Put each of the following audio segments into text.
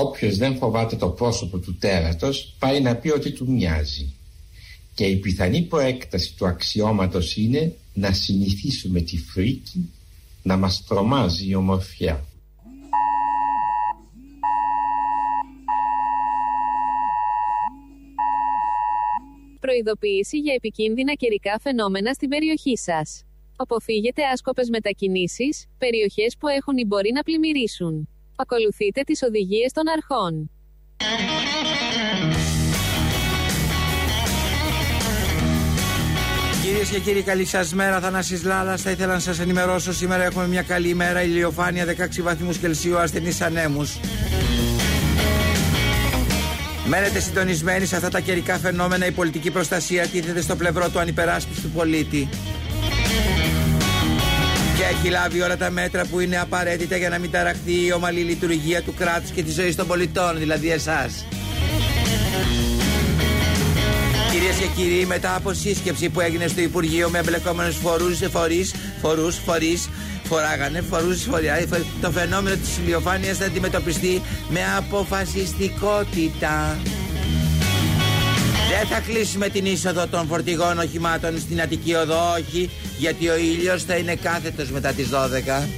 Όποιος δεν φοβάται το πρόσωπο του τέρατος πάει να πει ότι του μοιάζει. Και η πιθανή προέκταση του αξιώματος είναι να συνηθίσουμε τη φρίκη να μας τρομάζει η ομορφιά. Προειδοποίηση για επικίνδυνα καιρικά φαινόμενα στην περιοχή σας. Αποφύγετε άσκοπες μετακινήσεις, περιοχές που έχουν ή μπορεί να πλημμυρίσουν. Ακολουθείτε τις οδηγίες των αρχών. Κυρίες και κύριοι, καλή σας μέρα. Θανάσης Λάλας, θα ήθελα να σας ενημερώσω. Σήμερα έχουμε μια καλή ημέρα. Ηλιοφάνεια 16 βαθμούς Κελσίου, ασθενείς ανέμους. Μένετε συντονισμένοι σε αυτά τα καιρικά φαινόμενα. Η πολιτική προστασία τίθεται στο πλευρό του ανυπεράσπιστου πολίτη. Και έχει λάβει όλα τα μέτρα που είναι απαραίτητα για να μην ταραχθεί η ομαλή λειτουργία του κράτους και της ζωής των πολιτών, δηλαδή εσάς. Κυρίες και κύριοι, μετά από σύσκεψη που έγινε στο Υπουργείο με εμπλεκόμενους φορούς, φορείς, φορούς, φορείς, φοράγανε, φορούς, φορεί, το φαινόμενο της ηλιοφάνειας θα αντιμετωπιστεί με αποφασιστικότητα. Δεν θα κλείσουμε την είσοδο των φορτηγών οχημάτων στην Αττική Οδό, όχι, γιατί ο ήλιος θα είναι κάθετος μετά τις 12.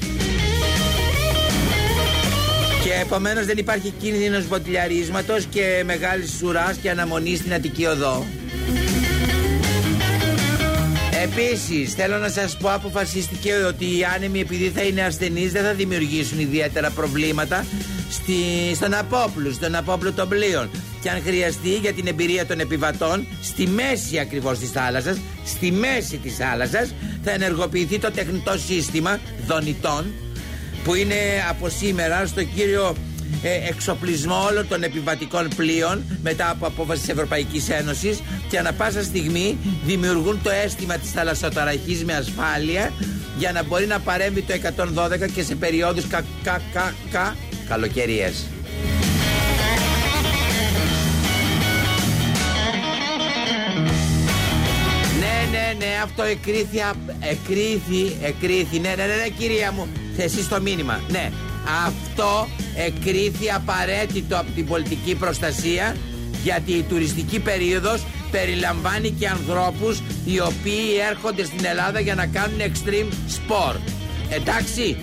Και επομένως δεν υπάρχει κίνδυνος μποτιλιαρίσματος και μεγάλης σουράς και αναμονή στην Αττική Οδό. Επίσης θέλω να σας πω αποφασίστηκε ότι οι άνεμοι επειδή θα είναι ασθενείς δεν θα δημιουργήσουν ιδιαίτερα προβλήματα στη, στον Απόπλου, στον Απόπλου των πλοίων. Και αν χρειαστεί για την εμπειρία των επιβατών, στη μέση ακριβώς της θάλασσας, στη μέση της θάλασσας θα ενεργοποιηθεί το τεχνητό σύστημα δονητών που είναι από σήμερα στο κύριο ε, εξοπλισμό όλων των επιβατικών πλοίων μετά από απόφαση της Ευρωπαϊκής Ένωσης και ανα πάσα στιγμή δημιουργούν το αίσθημα της θαλασσοταραχής με ασφάλεια για να μπορεί να παρέμβει το 112 και σε περιόδους κα, κα, κα, κα καλοκαιρίες. Ναι, ναι, ναι, αυτό εκρίθη, εκρίθη, εκρίθη, ναι, ναι, ναι, ναι, κυρία μου, εσείς το μήνυμα, ναι, αυτό εκρίθη απαραίτητο από την πολιτική προστασία γιατί η τουριστική περίοδος περιλαμβάνει και ανθρώπους οι οποίοι έρχονται στην Ελλάδα για να κάνουν extreme sport. Εντάξει,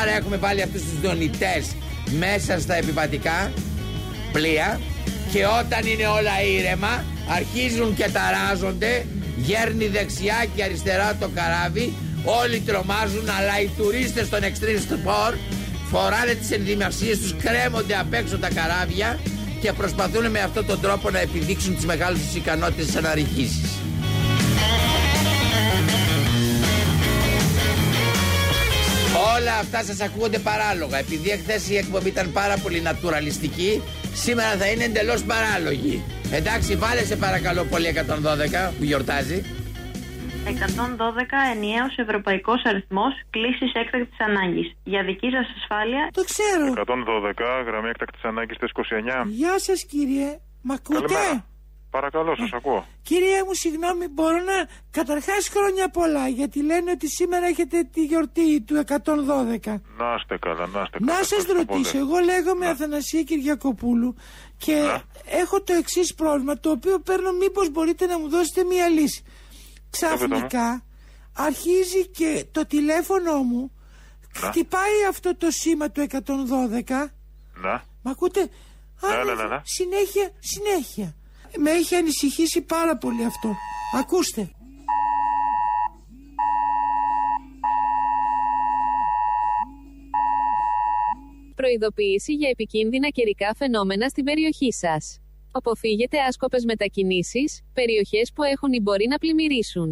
άρα έχουμε βάλει αυτούς τους δονητές μέσα στα επιβατικά πλοία και όταν είναι όλα ήρεμα αρχίζουν και ταράζονται γέρνει δεξιά και αριστερά το καράβι όλοι τρομάζουν αλλά οι τουρίστες των extreme sport φοράνε τις ενδυμασίες τους, κρέμονται απ' έξω τα καράβια και προσπαθούν με αυτόν τον τρόπο να επιδείξουν τις μεγάλες τους ικανότητες της αναρριχήσεις. Όλα αυτά σας ακούγονται παράλογα. Επειδή εχθές η εκπομπή ήταν πάρα πολύ νατουραλιστική, σήμερα θα είναι εντελώς παράλογη. Εντάξει, βάλε σε παρακαλώ πολύ 112 που γιορτάζει. 112 ενιαίος ευρωπαϊκός αριθμός κλήσης έκτακτης ανάγκης. Για δική σας ασφάλεια... Το ξέρω. 112 γραμμή έκτακτης ανάγκης 29. Γεια σας κύριε. Μ' ακούτε; Καλημέρα. Παρακαλώ, σας ακούω. Κυρία μου, συγγνώμη, μπορώ να. Καταρχάς, χρόνια πολλά, γιατί λένε ότι σήμερα έχετε τη γιορτή του 112. Να είστε καλά, να είστε καλά. Να σα ρωτήσω, εγώ λέγομαι Αθανασία Κυριακοπούλου και έχω το εξής πρόβλημα, το οποίο παίρνω, μήπως μπορείτε να μου δώσετε μία λύση. Ξαφνικά αρχίζει και το τηλέφωνο μου χτυπάει αυτό το σήμα του 112. Να. Μ' ακούτε; Ναι, ναι, ναι, ναι. Συνέχεια, συνέχεια. Με έχει ανησυχήσει πάρα πολύ αυτό. Ακούστε. Προειδοποίηση για επικίνδυνα καιρικά φαινόμενα στην περιοχή σας. Αποφύγετε άσκοπες μετακινήσεις, περιοχές που έχουν ή μπορεί να πλημμυρίσουν.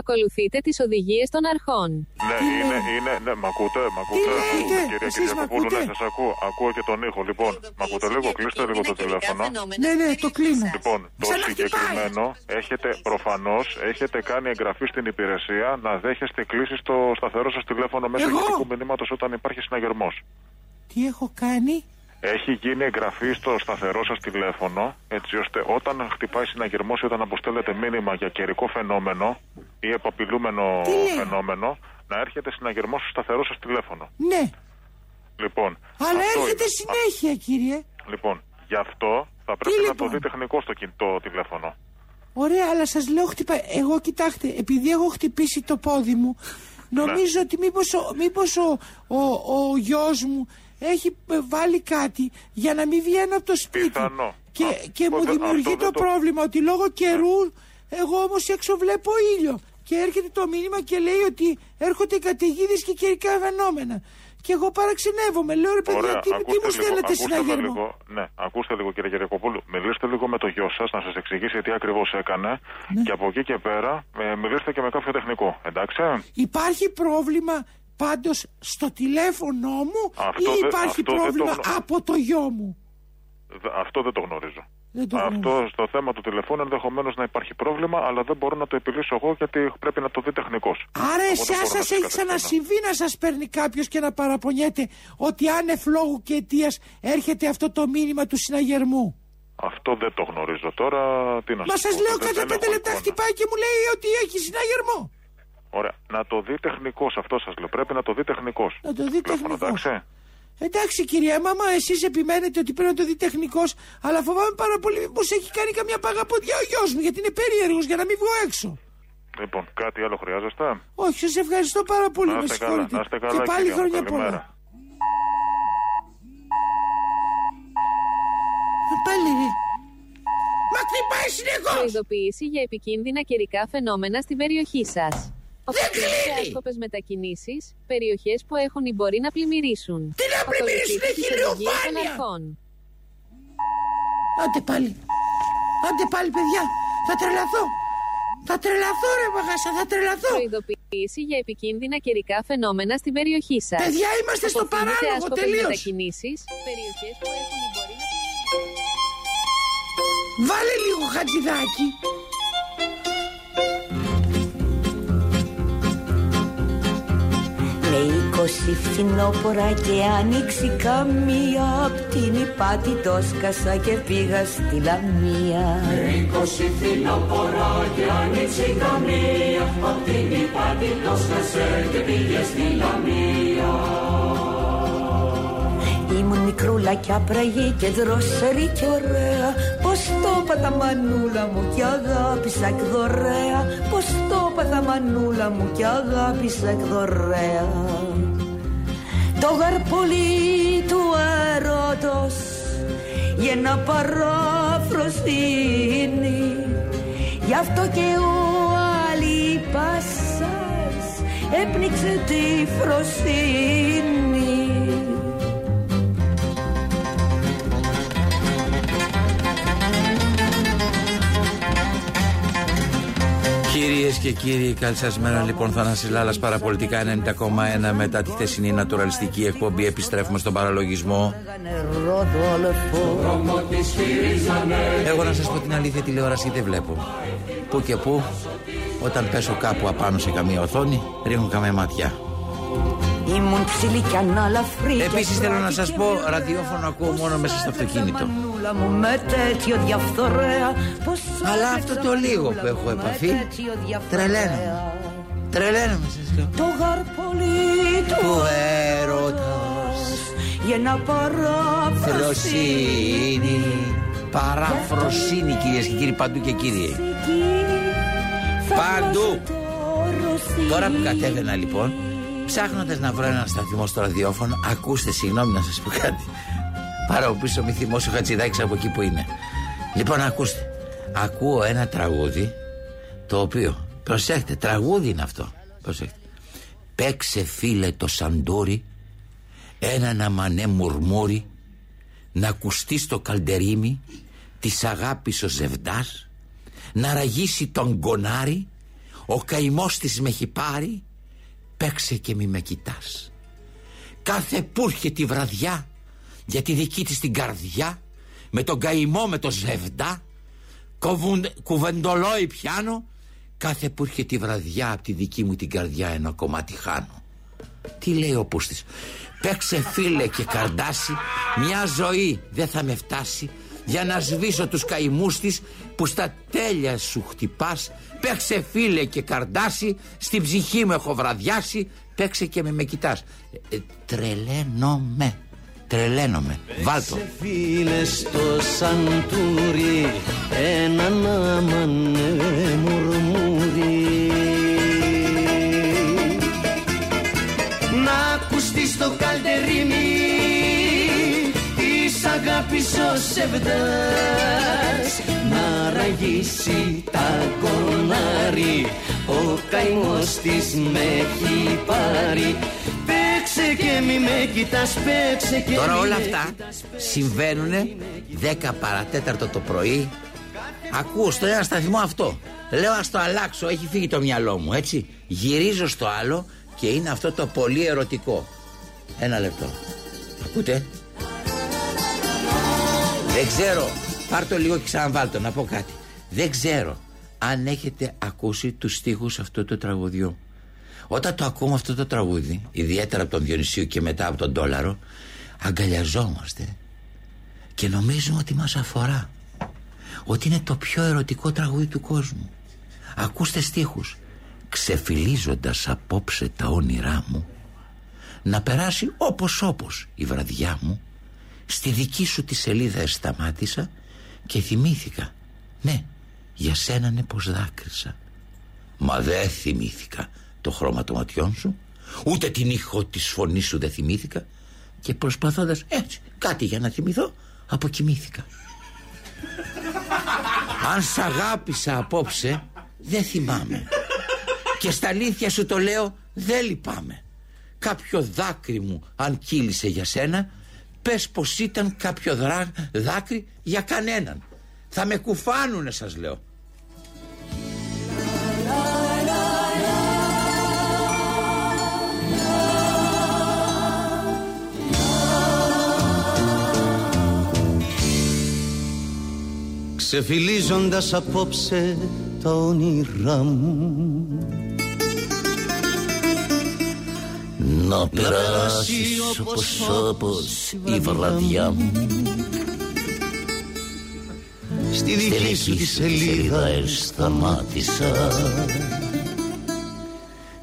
Ακολουθείτε τις οδηγίες των αρχών. Ναι, είναι, είναι, ναι, μ' ακούτε, μ' ακούτε, ακούτε, κυρία εσείς μ' Κυριακοπούλου, ναι, ακούτε; σας ακούω, ακούω και τον ήχο, λοιπόν, μ' ακούτε λίγο, κλείστε λίγο το τηλέφωνο. Ναι, ναι, το κλείνω. Λοιπόν, το Ξαναχτυπάει. συγκεκριμένο έχετε προφανώς έχετε κάνει εγγραφή στην υπηρεσία να δέχεστε κλήσεις στο σταθερό σας τηλέφωνο μέσω Εγώ; ηχητικού μηνύματος όταν υπάρχει συναγερμός. Τι έχω κάνει; Έχει γίνει εγγραφή στο σταθερό σας τηλέφωνο, έτσι ώστε όταν χτυπάει συναγερμός ή όταν αποστέλλετε μήνυμα για καιρικό φαινόμενο ή επαπειλούμενο Τι λέει; φαινόμενο, να έρχεται συναγερμός στο σταθερό σας τηλέφωνο. Ναι. Λοιπόν, Αλλά αυτό έρχεται είναι. συνέχεια, κύριε. Λοιπόν, γι' αυτό θα πρέπει να το λοιπόν; δει τεχνικό στο κινητό τηλέφωνο. Ωραία, αλλά σας λέω χτυπάει. Εγώ κοιτάξτε, επειδή έχω χτυπήσει το πόδι μου, νομίζω Ναι. ότι μήπως ο, μήπως ο, ο, ο γιος μου έχει ε, βάλει κάτι για να μην βγαίνω από το σπίτι. Πιθανό. Και, Α, και μου οπότε δημιουργεί αυτό το, δεν το- πρόβλημα ότι λόγω καιρού εγώ όμως έξω βλέπω ήλιο. Και έρχεται το μήνυμα και λέει ότι έρχονται καταιγίδες και καιρικά φαινόμενα. Και εγώ παραξενεύομαι. Λέω ρε παιδιά, Ωραία, τι, τι ακούστε μου λίγο, στέλνετε ακούστε με συναγερμό; λίγο, ναι, ακούστε λίγο κύριε Κυριακοπούλου. Μιλήστε λίγο με το γιο σας να σας εξηγήσει τι ακριβώς έκανε Ναι. και από εκεί και πέρα ε, μιλήστε και με κάποιο τεχνικό. Εντάξει; Υπάρχει πρόβλημα πάντως στο τηλέφωνό μου Αυτό ή δεν- υπάρχει αυτό δεν το πρόβλημα γνω- από το γιο μου; Δε- Αυτό δεν το γνωρίζω. Δεν το Αυτό γνωρίζω. στο θέμα του τηλεφώνου ενδεχομένως να υπάρχει πρόβλημα, αλλά δεν μπορώ να το επιλύσω εγώ γιατί πρέπει να το δει τεχνικός. Άρα εσά σα έχει ξανασυμβεί να σας παίρνει κάποιος και να παραπονιέται ότι άνευ λόγου και αιτίας έρχεται αυτό το μήνυμα του συναγερμού; Αυτό δεν το γνωρίζω τώρα. Τι να Μα σας σας πω, λέω δεν- κάθε δεν πέντε έχω λεπτά εικόνα. χτυπάει και μου λέει ότι έχει συναγερμό. Ωραία. Να το δει τεχνικός, αυτό σας λέω. Πρέπει να το δει τεχνικός. Να το δει τεχνικός. Εντάξει. Εντάξει κυρία, μάμα, εσείς επιμένετε ότι πρέπει να το δει τεχνικός, αλλά φοβάμαι πάρα πολύ μήπω έχει κάνει καμιά παγαποδιά ο γιος μου, γιατί είναι περίεργος για να μην βγω έξω. Λοιπόν, κάτι άλλο χρειάζεστε; Όχι, σας ευχαριστώ πάρα πολύ. Να Με είστε καλά, συγχωρείτε. να είστε καλά, και πάλι κυρία μου. χρόνια Καλημέρα. πολλά. Ε, Πάλι ρε. Μα χτυπάει συνεχώς! Προειδοποίηση για επικίνδυνα καιρικά φαινόμενα στην περιοχή σας. Οφείλετε άσκοπες μετακινήσεις, περιοχές που έχουν ή μπορεί να πλημμυρίσουν. Τι να πλημμυρίσουν, Ακολουθείτε έχει τις οδηγίες των ηλιοφάνεια. αρχών. Άντε πάλι. Άντε πάλι, παιδιά. Θα τρελαθώ. Θα τρελαθώ, ρε Μαγάσα, θα τρελαθώ. Προειδοποίηση για επικίνδυνα καιρικά φαινόμενα στην περιοχή σας. Παιδιά, είμαστε στο παράλογο τελείως. μετακινήσεις, περιοχές που έχουν ή μπορεί να Βάλε λίγο χατζηδάκι. Με είκοσι φθινόπορα και άνοιξη καμία. Απ' την υπάτη το σκάσα και πήγα στη Λαμία. Είκοσι φθινόπορα και άνοιξη καμία. Απ' την υπάτη το σκάσε και πήγε στη Λαμία. Ήμουν μικρούλα κι άπραγη και δροσερή και ωραία. Πως το πατα μανούλα μου κι αγάπησα εκ δωρέα. Πως το πατα μανούλα μου κι αγάπησα εκ δωρέα Το γαρπολί του έρωτος για να παραφροσύνει Γι' αυτό και ο Αλίπασας έπνιξε τη φροσύνη Κυρίες και κύριοι, καλή σας μέρα. Λοιπόν, Θανάσης Λάλλας, παραπολιτικά 90,1 μετά τη χθεσινή νατουραλιστική εκπομπή. Επιστρέφουμε στον παραλογισμό. Δρόμο της χειρίζανε Εγώ να σας πω την αλήθεια, τηλεόραση δεν βλέπω. Πού και πού, όταν πέσω κάπου απάνω σε καμία οθόνη, ρίχνω καμία ματιά. Ήμουν ψηλή κι ανάλαφρη Επίσης θέλω να σας πω, ραδιόφωνο ακούω μόνο μέσα στο αυτοκίνητο. Μανούλα μου με τέτοιο διαφθορέα Πως Αλλά άντεξα αυτό το λίγο που μανούλα έχω μου με επαφή, τέτοιο διαφθορέα. τρελαίνομαι. Τρελαίνομαι σας λέω. Το γαρπολί του Του έρωτας Για να παραφροσύνει Φροσύνη Παραφροσύνη κυρίες και κύριοι παντού και κύριοι Παντού. Τώρα που κατέβαινα λοιπόν Ψάχνοντας να βρω ένα σταθμό στο ραδιόφωνο Ακούστε συγγνώμη να σας πω κάτι Πάρω πίσω μη θυμώσει ο Χατσιδάκης από εκεί που είναι. Λοιπόν ακούστε. Ακούω ένα τραγούδι Το οποίο Προσέχτε τραγούδι είναι αυτό. Προσέχτε. Παίξε φίλε το σαντούρι Ένα να μανέ μουρμούρι Να ακουστείς στο καλντερίμι Της αγάπης ο ζευδάς Να ραγίσει τον γκονάρι Ο καημός της με έχει πάρει Παίξε και μη με κοιτάς. Κάθε που έρχεται τη βραδιά Για τη δική της την καρδιά Με τον καημό με το ζευδά κοβουν- Κουβεντολόι πιάνω Κάθε που έρχεται τη βραδιά Από τη δική μου την καρδιά ένα κομμάτι χάνω. Τι λέει ο Πούστης; Παίξε φίλε και καρδάσει Μια ζωή δεν θα με φτάσει Για να σβήσω τους καημούς της Που στα τέλεια σου χτυπάς. Παίξε φίλε και καρδάσει Στην ψυχή μου έχω βραδιάσει Παίξε και με με κοιτάς. Ε, ε, Τρελαίνομαι Τρελαίνομαι. Βάλτο. Σε φίλες στο σαντούρι έναν άμανε μουρμουρί Να ακουστείς το καλτερίμι της αγάπης ο σεβδάς Να ραγίσει τα κονάρι ο καημός της με έχει πάρει Παίξε και μη με κοιτάς, παίξε και Τώρα μη όλα με αυτά κοιτάς, παίξε συμβαίνουν 10 παρατέταρτο το πρωί. Ακούω στο ένα σταθμό αυτό. Λέω ας το αλλάξω, έχει φύγει το μυαλό μου, έτσι. Γυρίζω στο άλλο και είναι αυτό το πολύ ερωτικό. Ένα λεπτό. Ακούτε; Δεν ξέρω. Πάρ' το λίγο και ξαναβάλ' το να πω κάτι. Δεν ξέρω αν έχετε ακούσει τους στίχους αυτού του τραγουδιού. Όταν το ακούμε αυτό το τραγούδι, ιδιαίτερα από τον Διονυσίου και μετά από τον Ντόλαρο, αγκαλιαζόμαστε και νομίζουμε ότι μας αφορά. Ότι είναι το πιο ερωτικό τραγούδι του κόσμου. Ακούστε στίχους. Ξεφυλίζοντας απόψε τα όνειρά μου, να περάσει όπως όπως η βραδιά μου, στη δική σου τη σελίδα εσταμάτησα και θυμήθηκα. Ναι, για σένα είναι πως δάκρυσα. Μα δεν θυμήθηκα το χρώμα των ματιών σου, ούτε την ήχο της φωνής σου δεν θυμήθηκα και προσπαθώντας έτσι κάτι για να θυμηθώ, αποκοιμήθηκα. Αν σ' αγάπησα απόψε, δεν θυμάμαι. Και στα αλήθεια σου το λέω, δεν λυπάμαι. Κάποιο δάκρυ μου, αν κύλησε για σένα, πες πως ήταν κάποιο δρά, δάκρυ για κανέναν. Θα με κουφάνουνε σας λέω. Ξεφυλίζοντας απόψε τα όνειρά μου. Να περάσει όπως όπως η βραδιά μου. Στη Στη δική σου τη σελίδα σταμάτησα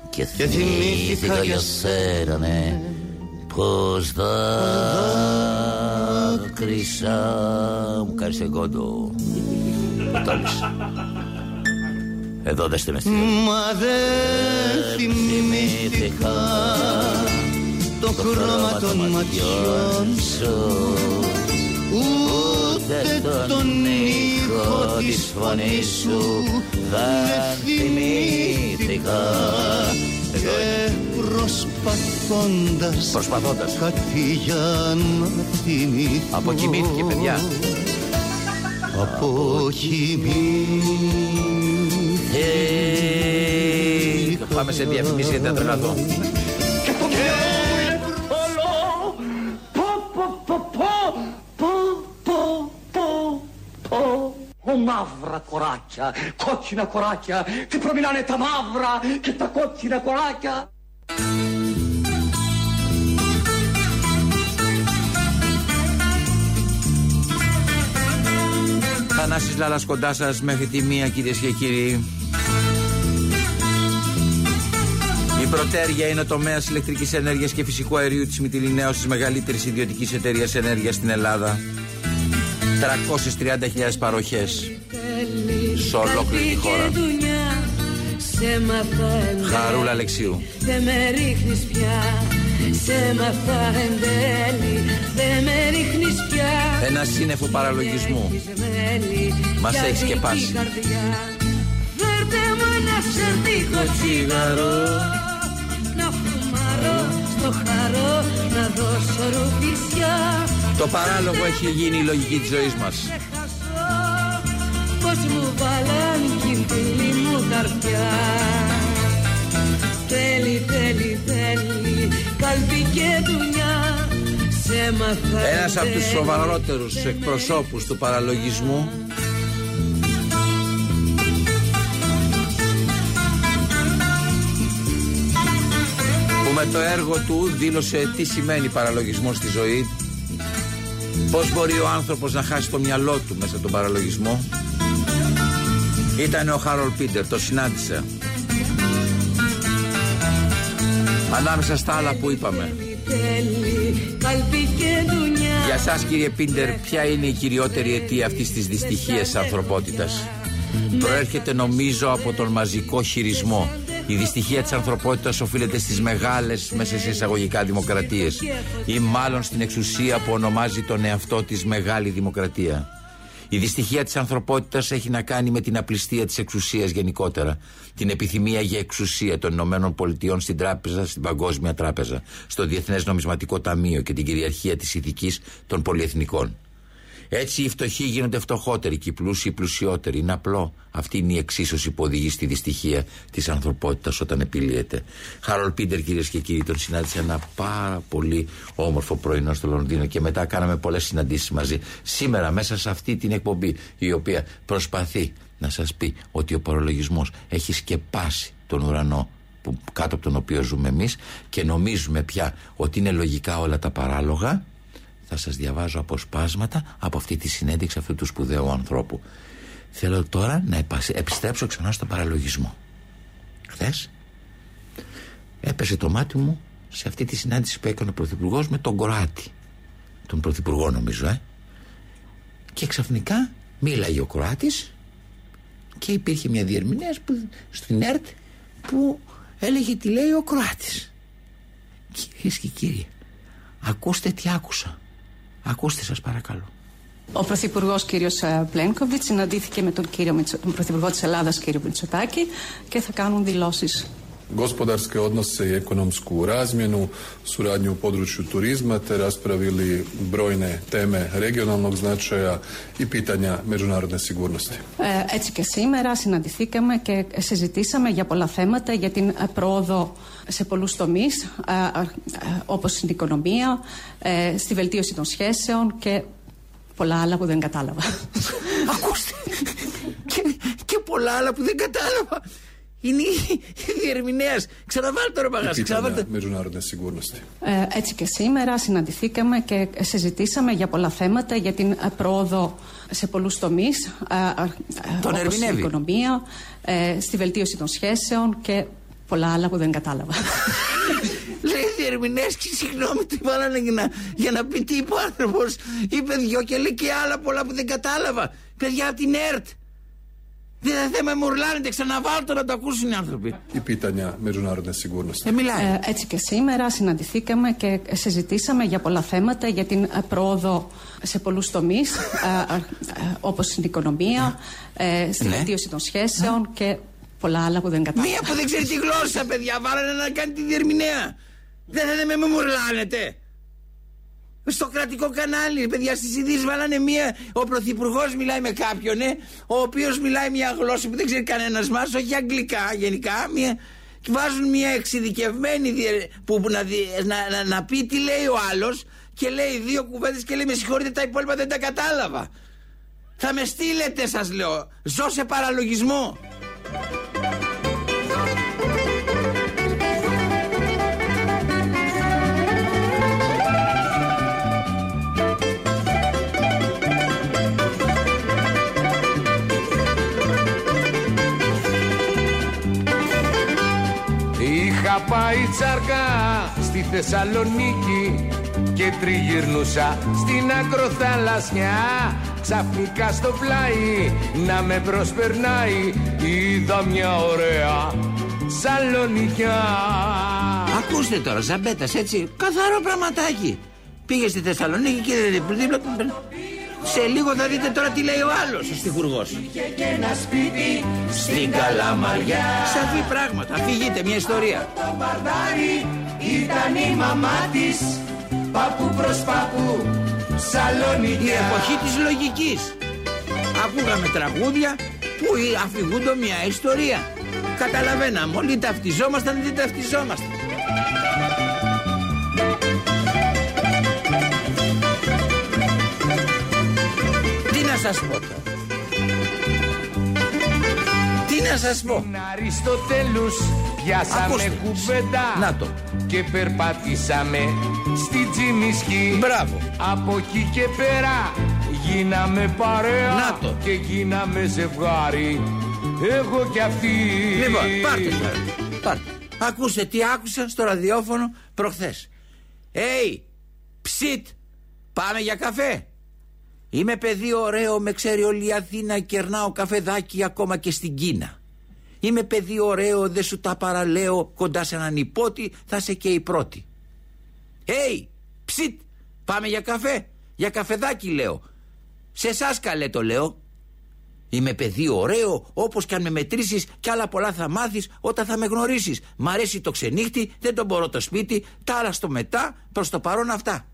Και Και θυμήθηκα θυμήθηκα για για σένα ναι Πως δάκρυσα Μου κάνεις εγώ το Το τόλμης Εδώ δέστε με στη Μα δεν θυμήθηκα το χρώμα των ματιών σου. Ούτε τον ήχο της φωνής σου δεν θυμήθηκα Και προσπαθώντας Προσπαθώντας. κάτι για να θυμηθώ Αποκοιμήθηκε παιδιά. Αποκοιμήθηκα Πάμε σε διαφημίση για να τρελαθώ. Μαύρα κοράκια, κόκκινα κοράκια, τι προμηνάνε τα μαύρα και τα κόκκινα κοράκια. Θανάσης Λάλας κοντά σας μέχρι τη μία κυρίες και κύριοι. Η Πρωτέρια είναι ο τομέα ηλεκτρικής ενέργειας και φυσικού αερίου της Μητυλινέω τη μεγαλύτερης ιδιωτικής εταιρείας ενέργειας στην Ελλάδα. 330.000 παροχές σε ολόκληρη τη χώρα. Σε μαθα Χαρούλα Αλεξίου. Δεν με ρίχνεις πια Σε μαθα εν τέλει Δεν με ρίχνεις πια Ένα σύννεφο παραλογισμού. Μας Για έχεις δική σκεπάσει. καρδιά. Φέρτε μου ένα σερτίκο τσιγαρό Να φουμαρώ στο χαρό Να δώσω ρουφισιά Το παράλογο έχει γίνει η λογική της ζωής μας. Πως μου βάλαν κι η φίλη μου καρδιά. Θέλει, θέλει, θέλει Καλπή και δουλειά. Σε μαθα Ένας από τους εν σοβαρότερους εκπροσώπους του παραλογισμού. Που με το έργο του δήλωσε τι σημαίνει παραλογισμός στη ζωή πώς μπορεί ο άνθρωπος να χάσει το μυαλό του μέσα στον παραλογισμό; Ήταν ο Χάρολ Πίτερ, το συνάντησα ανάμεσα στα άλλα που είπαμε θέλει καλπί και δουλειά Για σας κύριε Πίντερ, ποια είναι η κυριότερη αιτία αυτής της δυστυχίας της ανθρωπότητας; Προέρχεται νομίζω από τον μαζικό χειρισμό. Η δυστυχία της ανθρωπότητας οφείλεται στις μεγάλες μέσα σε εισαγωγικά δημοκρατίες ή μάλλον στην εξουσία που ονομάζει τον εαυτό της μεγάλη δημοκρατία. Η δυστυχία της ανθρωπότητας έχει να κάνει με την απληστία της εξουσίας γενικότερα. Την επιθυμία για εξουσία των Ηνωμένων Πολιτειών στην τράπεζα, στην Παγκόσμια Τράπεζα, στο Διεθνές Νομισματικό Ταμείο και την κυριαρχία της ηθικής των πολυεθνικών. Έτσι οι φτωχοί γίνονται φτωχότεροι και οι πλούσιοι πλουσιότεροι. Είναι απλό. Αυτή είναι η εξίσωση που οδηγεί στη δυστυχία της ανθρωπότητας όταν επιλύεται. Χάρολ Πίντερ, κυρίες και κύριοι, τον συνάντησε ένα πάρα πολύ όμορφο πρωινό στο Λονδίνο και μετά κάναμε πολλές συναντήσεις μαζί. Σήμερα, μέσα σε αυτή την εκπομπή, η οποία προσπαθεί να σας πει ότι ο παρολογισμό έχει σκεπάσει τον ουρανό που, κάτω από τον οποίο ζούμε εμείς και νομίζουμε πια ότι είναι λογικά όλα τα παράλογα θα σας διαβάζω αποσπάσματα από αυτή τη συνέντευξη αυτού του σπουδαίου ανθρώπου. Θέλω τώρα να επιστρέψω ξανά στον παραλογισμό. Χθες έπεσε το μάτι μου σε αυτή τη συνάντηση που έκανε ο Πρωθυπουργός με τον Κροάτη. Τον Πρωθυπουργό νομίζω, ε. Και ξαφνικά μίλαγε ο Κροάτης και υπήρχε μια διερμηνέα που, στην ΕΡΤ που έλεγε τι λέει ο Κροάτης. Κυρίες και κύριοι, ακούστε τι άκουσα. Ακούστε σας παρακαλώ. Ο Πρωθυπουργός κ. Πλένκοβιτς συναντήθηκε με τον, κύριο, τον Πρωθυπουργό της Ελλάδας κ. Μητσοτάκη και θα κάνουν δηλώσεις. gospodarske odnose i ekonomsku razmjenu, suradnju u području turizma te raspravili brojne teme regionalnog značaja i pitanja međunarodne sigurnosti. Ε, έτσι και σήμερα συναντηθήκαμε και συζητήσαμε για πολλά θέματα για την πρόοδο σε πολλούς τομείς ε, ε, όπως στην οικονομία, ε, στη βελτίωση των σχέσεων και πολλά άλλα που δεν κατάλαβα. Ακούστε! και, και πολλά άλλα που δεν κατάλαβα. Είναι η διερμηνέας. Ξαναβάλτε ρε παγάς. Ξαναβάλτε. Ε, έτσι και σήμερα συναντηθήκαμε και συζητήσαμε για πολλά θέματα για την πρόοδο σε πολλούς τομείς ε, ε, Τον όπως στην οικονομία, ε, στη βελτίωση των σχέσεων και πολλά άλλα που δεν κατάλαβα. Λέει διερμηνέα και συγγνώμη τι βάλανε για να, για να πει τι είπε ο άνθρωπος. Είπε δυο και λέει και άλλα πολλά που δεν κατάλαβα. Παιδιά από την ΕΡΤ. Δεν θα με μουρλάνετε, ξαναβάλτε να το ακούσουν οι άνθρωποι. I pitanja međunarodne sigurnosti. Ε, μιλάει. Ε, έτσι και σήμερα συναντηθήκαμε και συζητήσαμε για πολλά θέματα για την ε, πρόοδο σε πολλούς τομείς ε, ε, όπως στην οικονομία, ε, στη Ναι. βελτίωση των σχέσεων και πολλά άλλα που δεν κατάλαβα. Μία που δεν ξέρει τη γλώσσα, παιδιά, βάλανε να κάνει τη διερμηνέα. Δεν θα με με μουρλάνετε. Στο κρατικό κανάλι, παιδιά, στις ειδήσεις βάλανε μία. Ο πρωθυπουργός μιλάει με κάποιον, ε, ο οποίος μιλάει μια γλώσσα που δεν ξέρει κανένας μας, όχι αγγλικά γενικά. Μια, και βάζουν μια εξειδικευμένη διε- που, που να, δι- να, να, να πει τι λέει ο άλλος και λέει δύο κουβέντες και λέει με συγχωρείτε τα υπόλοιπα δεν τα κατάλαβα. Θα με στείλετε, σας λέω. Ζω σε παραλογισμό. Είχα πάει τσάρκα στη Θεσσαλονίκη και τριγυρνούσα στην ακροθαλασσιά Ξαφνικά στο πλάι να με προσπερνάει είδα μια ωραία Σαλονικιά Ακούστε τώρα, Ζαμπέτας, έτσι, καθαρό πραγματάκι. Πήγε στη Θεσσαλονίκη και είδε δίπλα του. Σε λίγο θα δείτε τώρα τι λέει ο άλλος ο στιχουργός. Είχε και ένα σπίτι Στην Καλαμαριά. Σαφή πράγματα, αφηγείτε μια ιστορία. Το μπαρδάρι ήταν η μαμά της Παππού προς παππού Σαλονικιά Η εποχή της λογικής. Ακούγαμε τραγούδια που αφηγούνται μια ιστορία. Καταλαβαίναμε όλοι ταυτιζόμασταν δεν ταυτιζόμασταν. Σας πω τώρα. Τι να σας πω. Στην Αριστοτέλους πιάσαμε Ακούστε. κουβέντα Να το. Και περπατήσαμε στη Τζιμισκή Μπράβο. Από εκεί και πέρα γίναμε παρέα Να το. Και γίναμε ζευγάρι Εγώ και αυτή Λοιπόν, πάρτε τώρα. Πάρτε. Ακούστε τι άκουσα στο ραδιόφωνο προχθές. Hey, ψιτ, πάμε για καφέ. Είμαι παιδί ωραίο, με ξέρει όλη η Αθήνα, κερνάω καφεδάκι ακόμα και στην Κίνα. Είμαι παιδί ωραίο, δεν σου τα παραλέω, κοντά σε έναν υπότι θα σε και η πρώτη. Hey, ψιτ, πάμε για καφέ, για καφεδάκι λέω. Σε εσάς καλέ το λέω. Είμαι παιδί ωραίο, όπως και αν με μετρήσεις κι άλλα πολλά θα μάθεις όταν θα με γνωρίσεις. Μ' αρέσει το ξενύχτη, δεν τον μπορώ το σπίτι, τα άλλα στο μετά, προς το παρόν αυτά.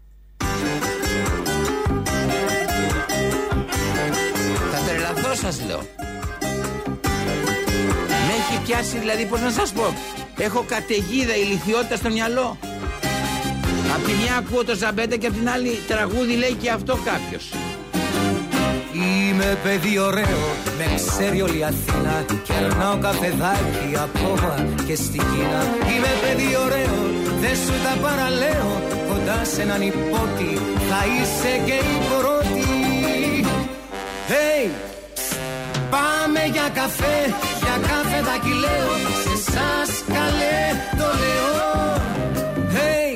Σας λέω. Με έχει πιάσει δηλαδή πώς να σας πω. Έχω καταιγίδα ηλικιότητας στο μυαλό. Απ' τη μια ακούω το Ζαμπέτα και απ' την άλλη τραγούδι λέει και αυτό κάποιος. Είμαι παιδί ωραίο, με ξέρει όλη η Αθήνα Κερνάω καφεδάκι ακόμα και στην Κίνα Είμαι παιδί ωραίο, δεν σου τα παραλέω Κοντά σε έναν υπότι θα είσαι και η πρώτη Hey, πάμε για καφέ, για καφεδάκι λέω Σε εσάς καλέ το λέω Hey,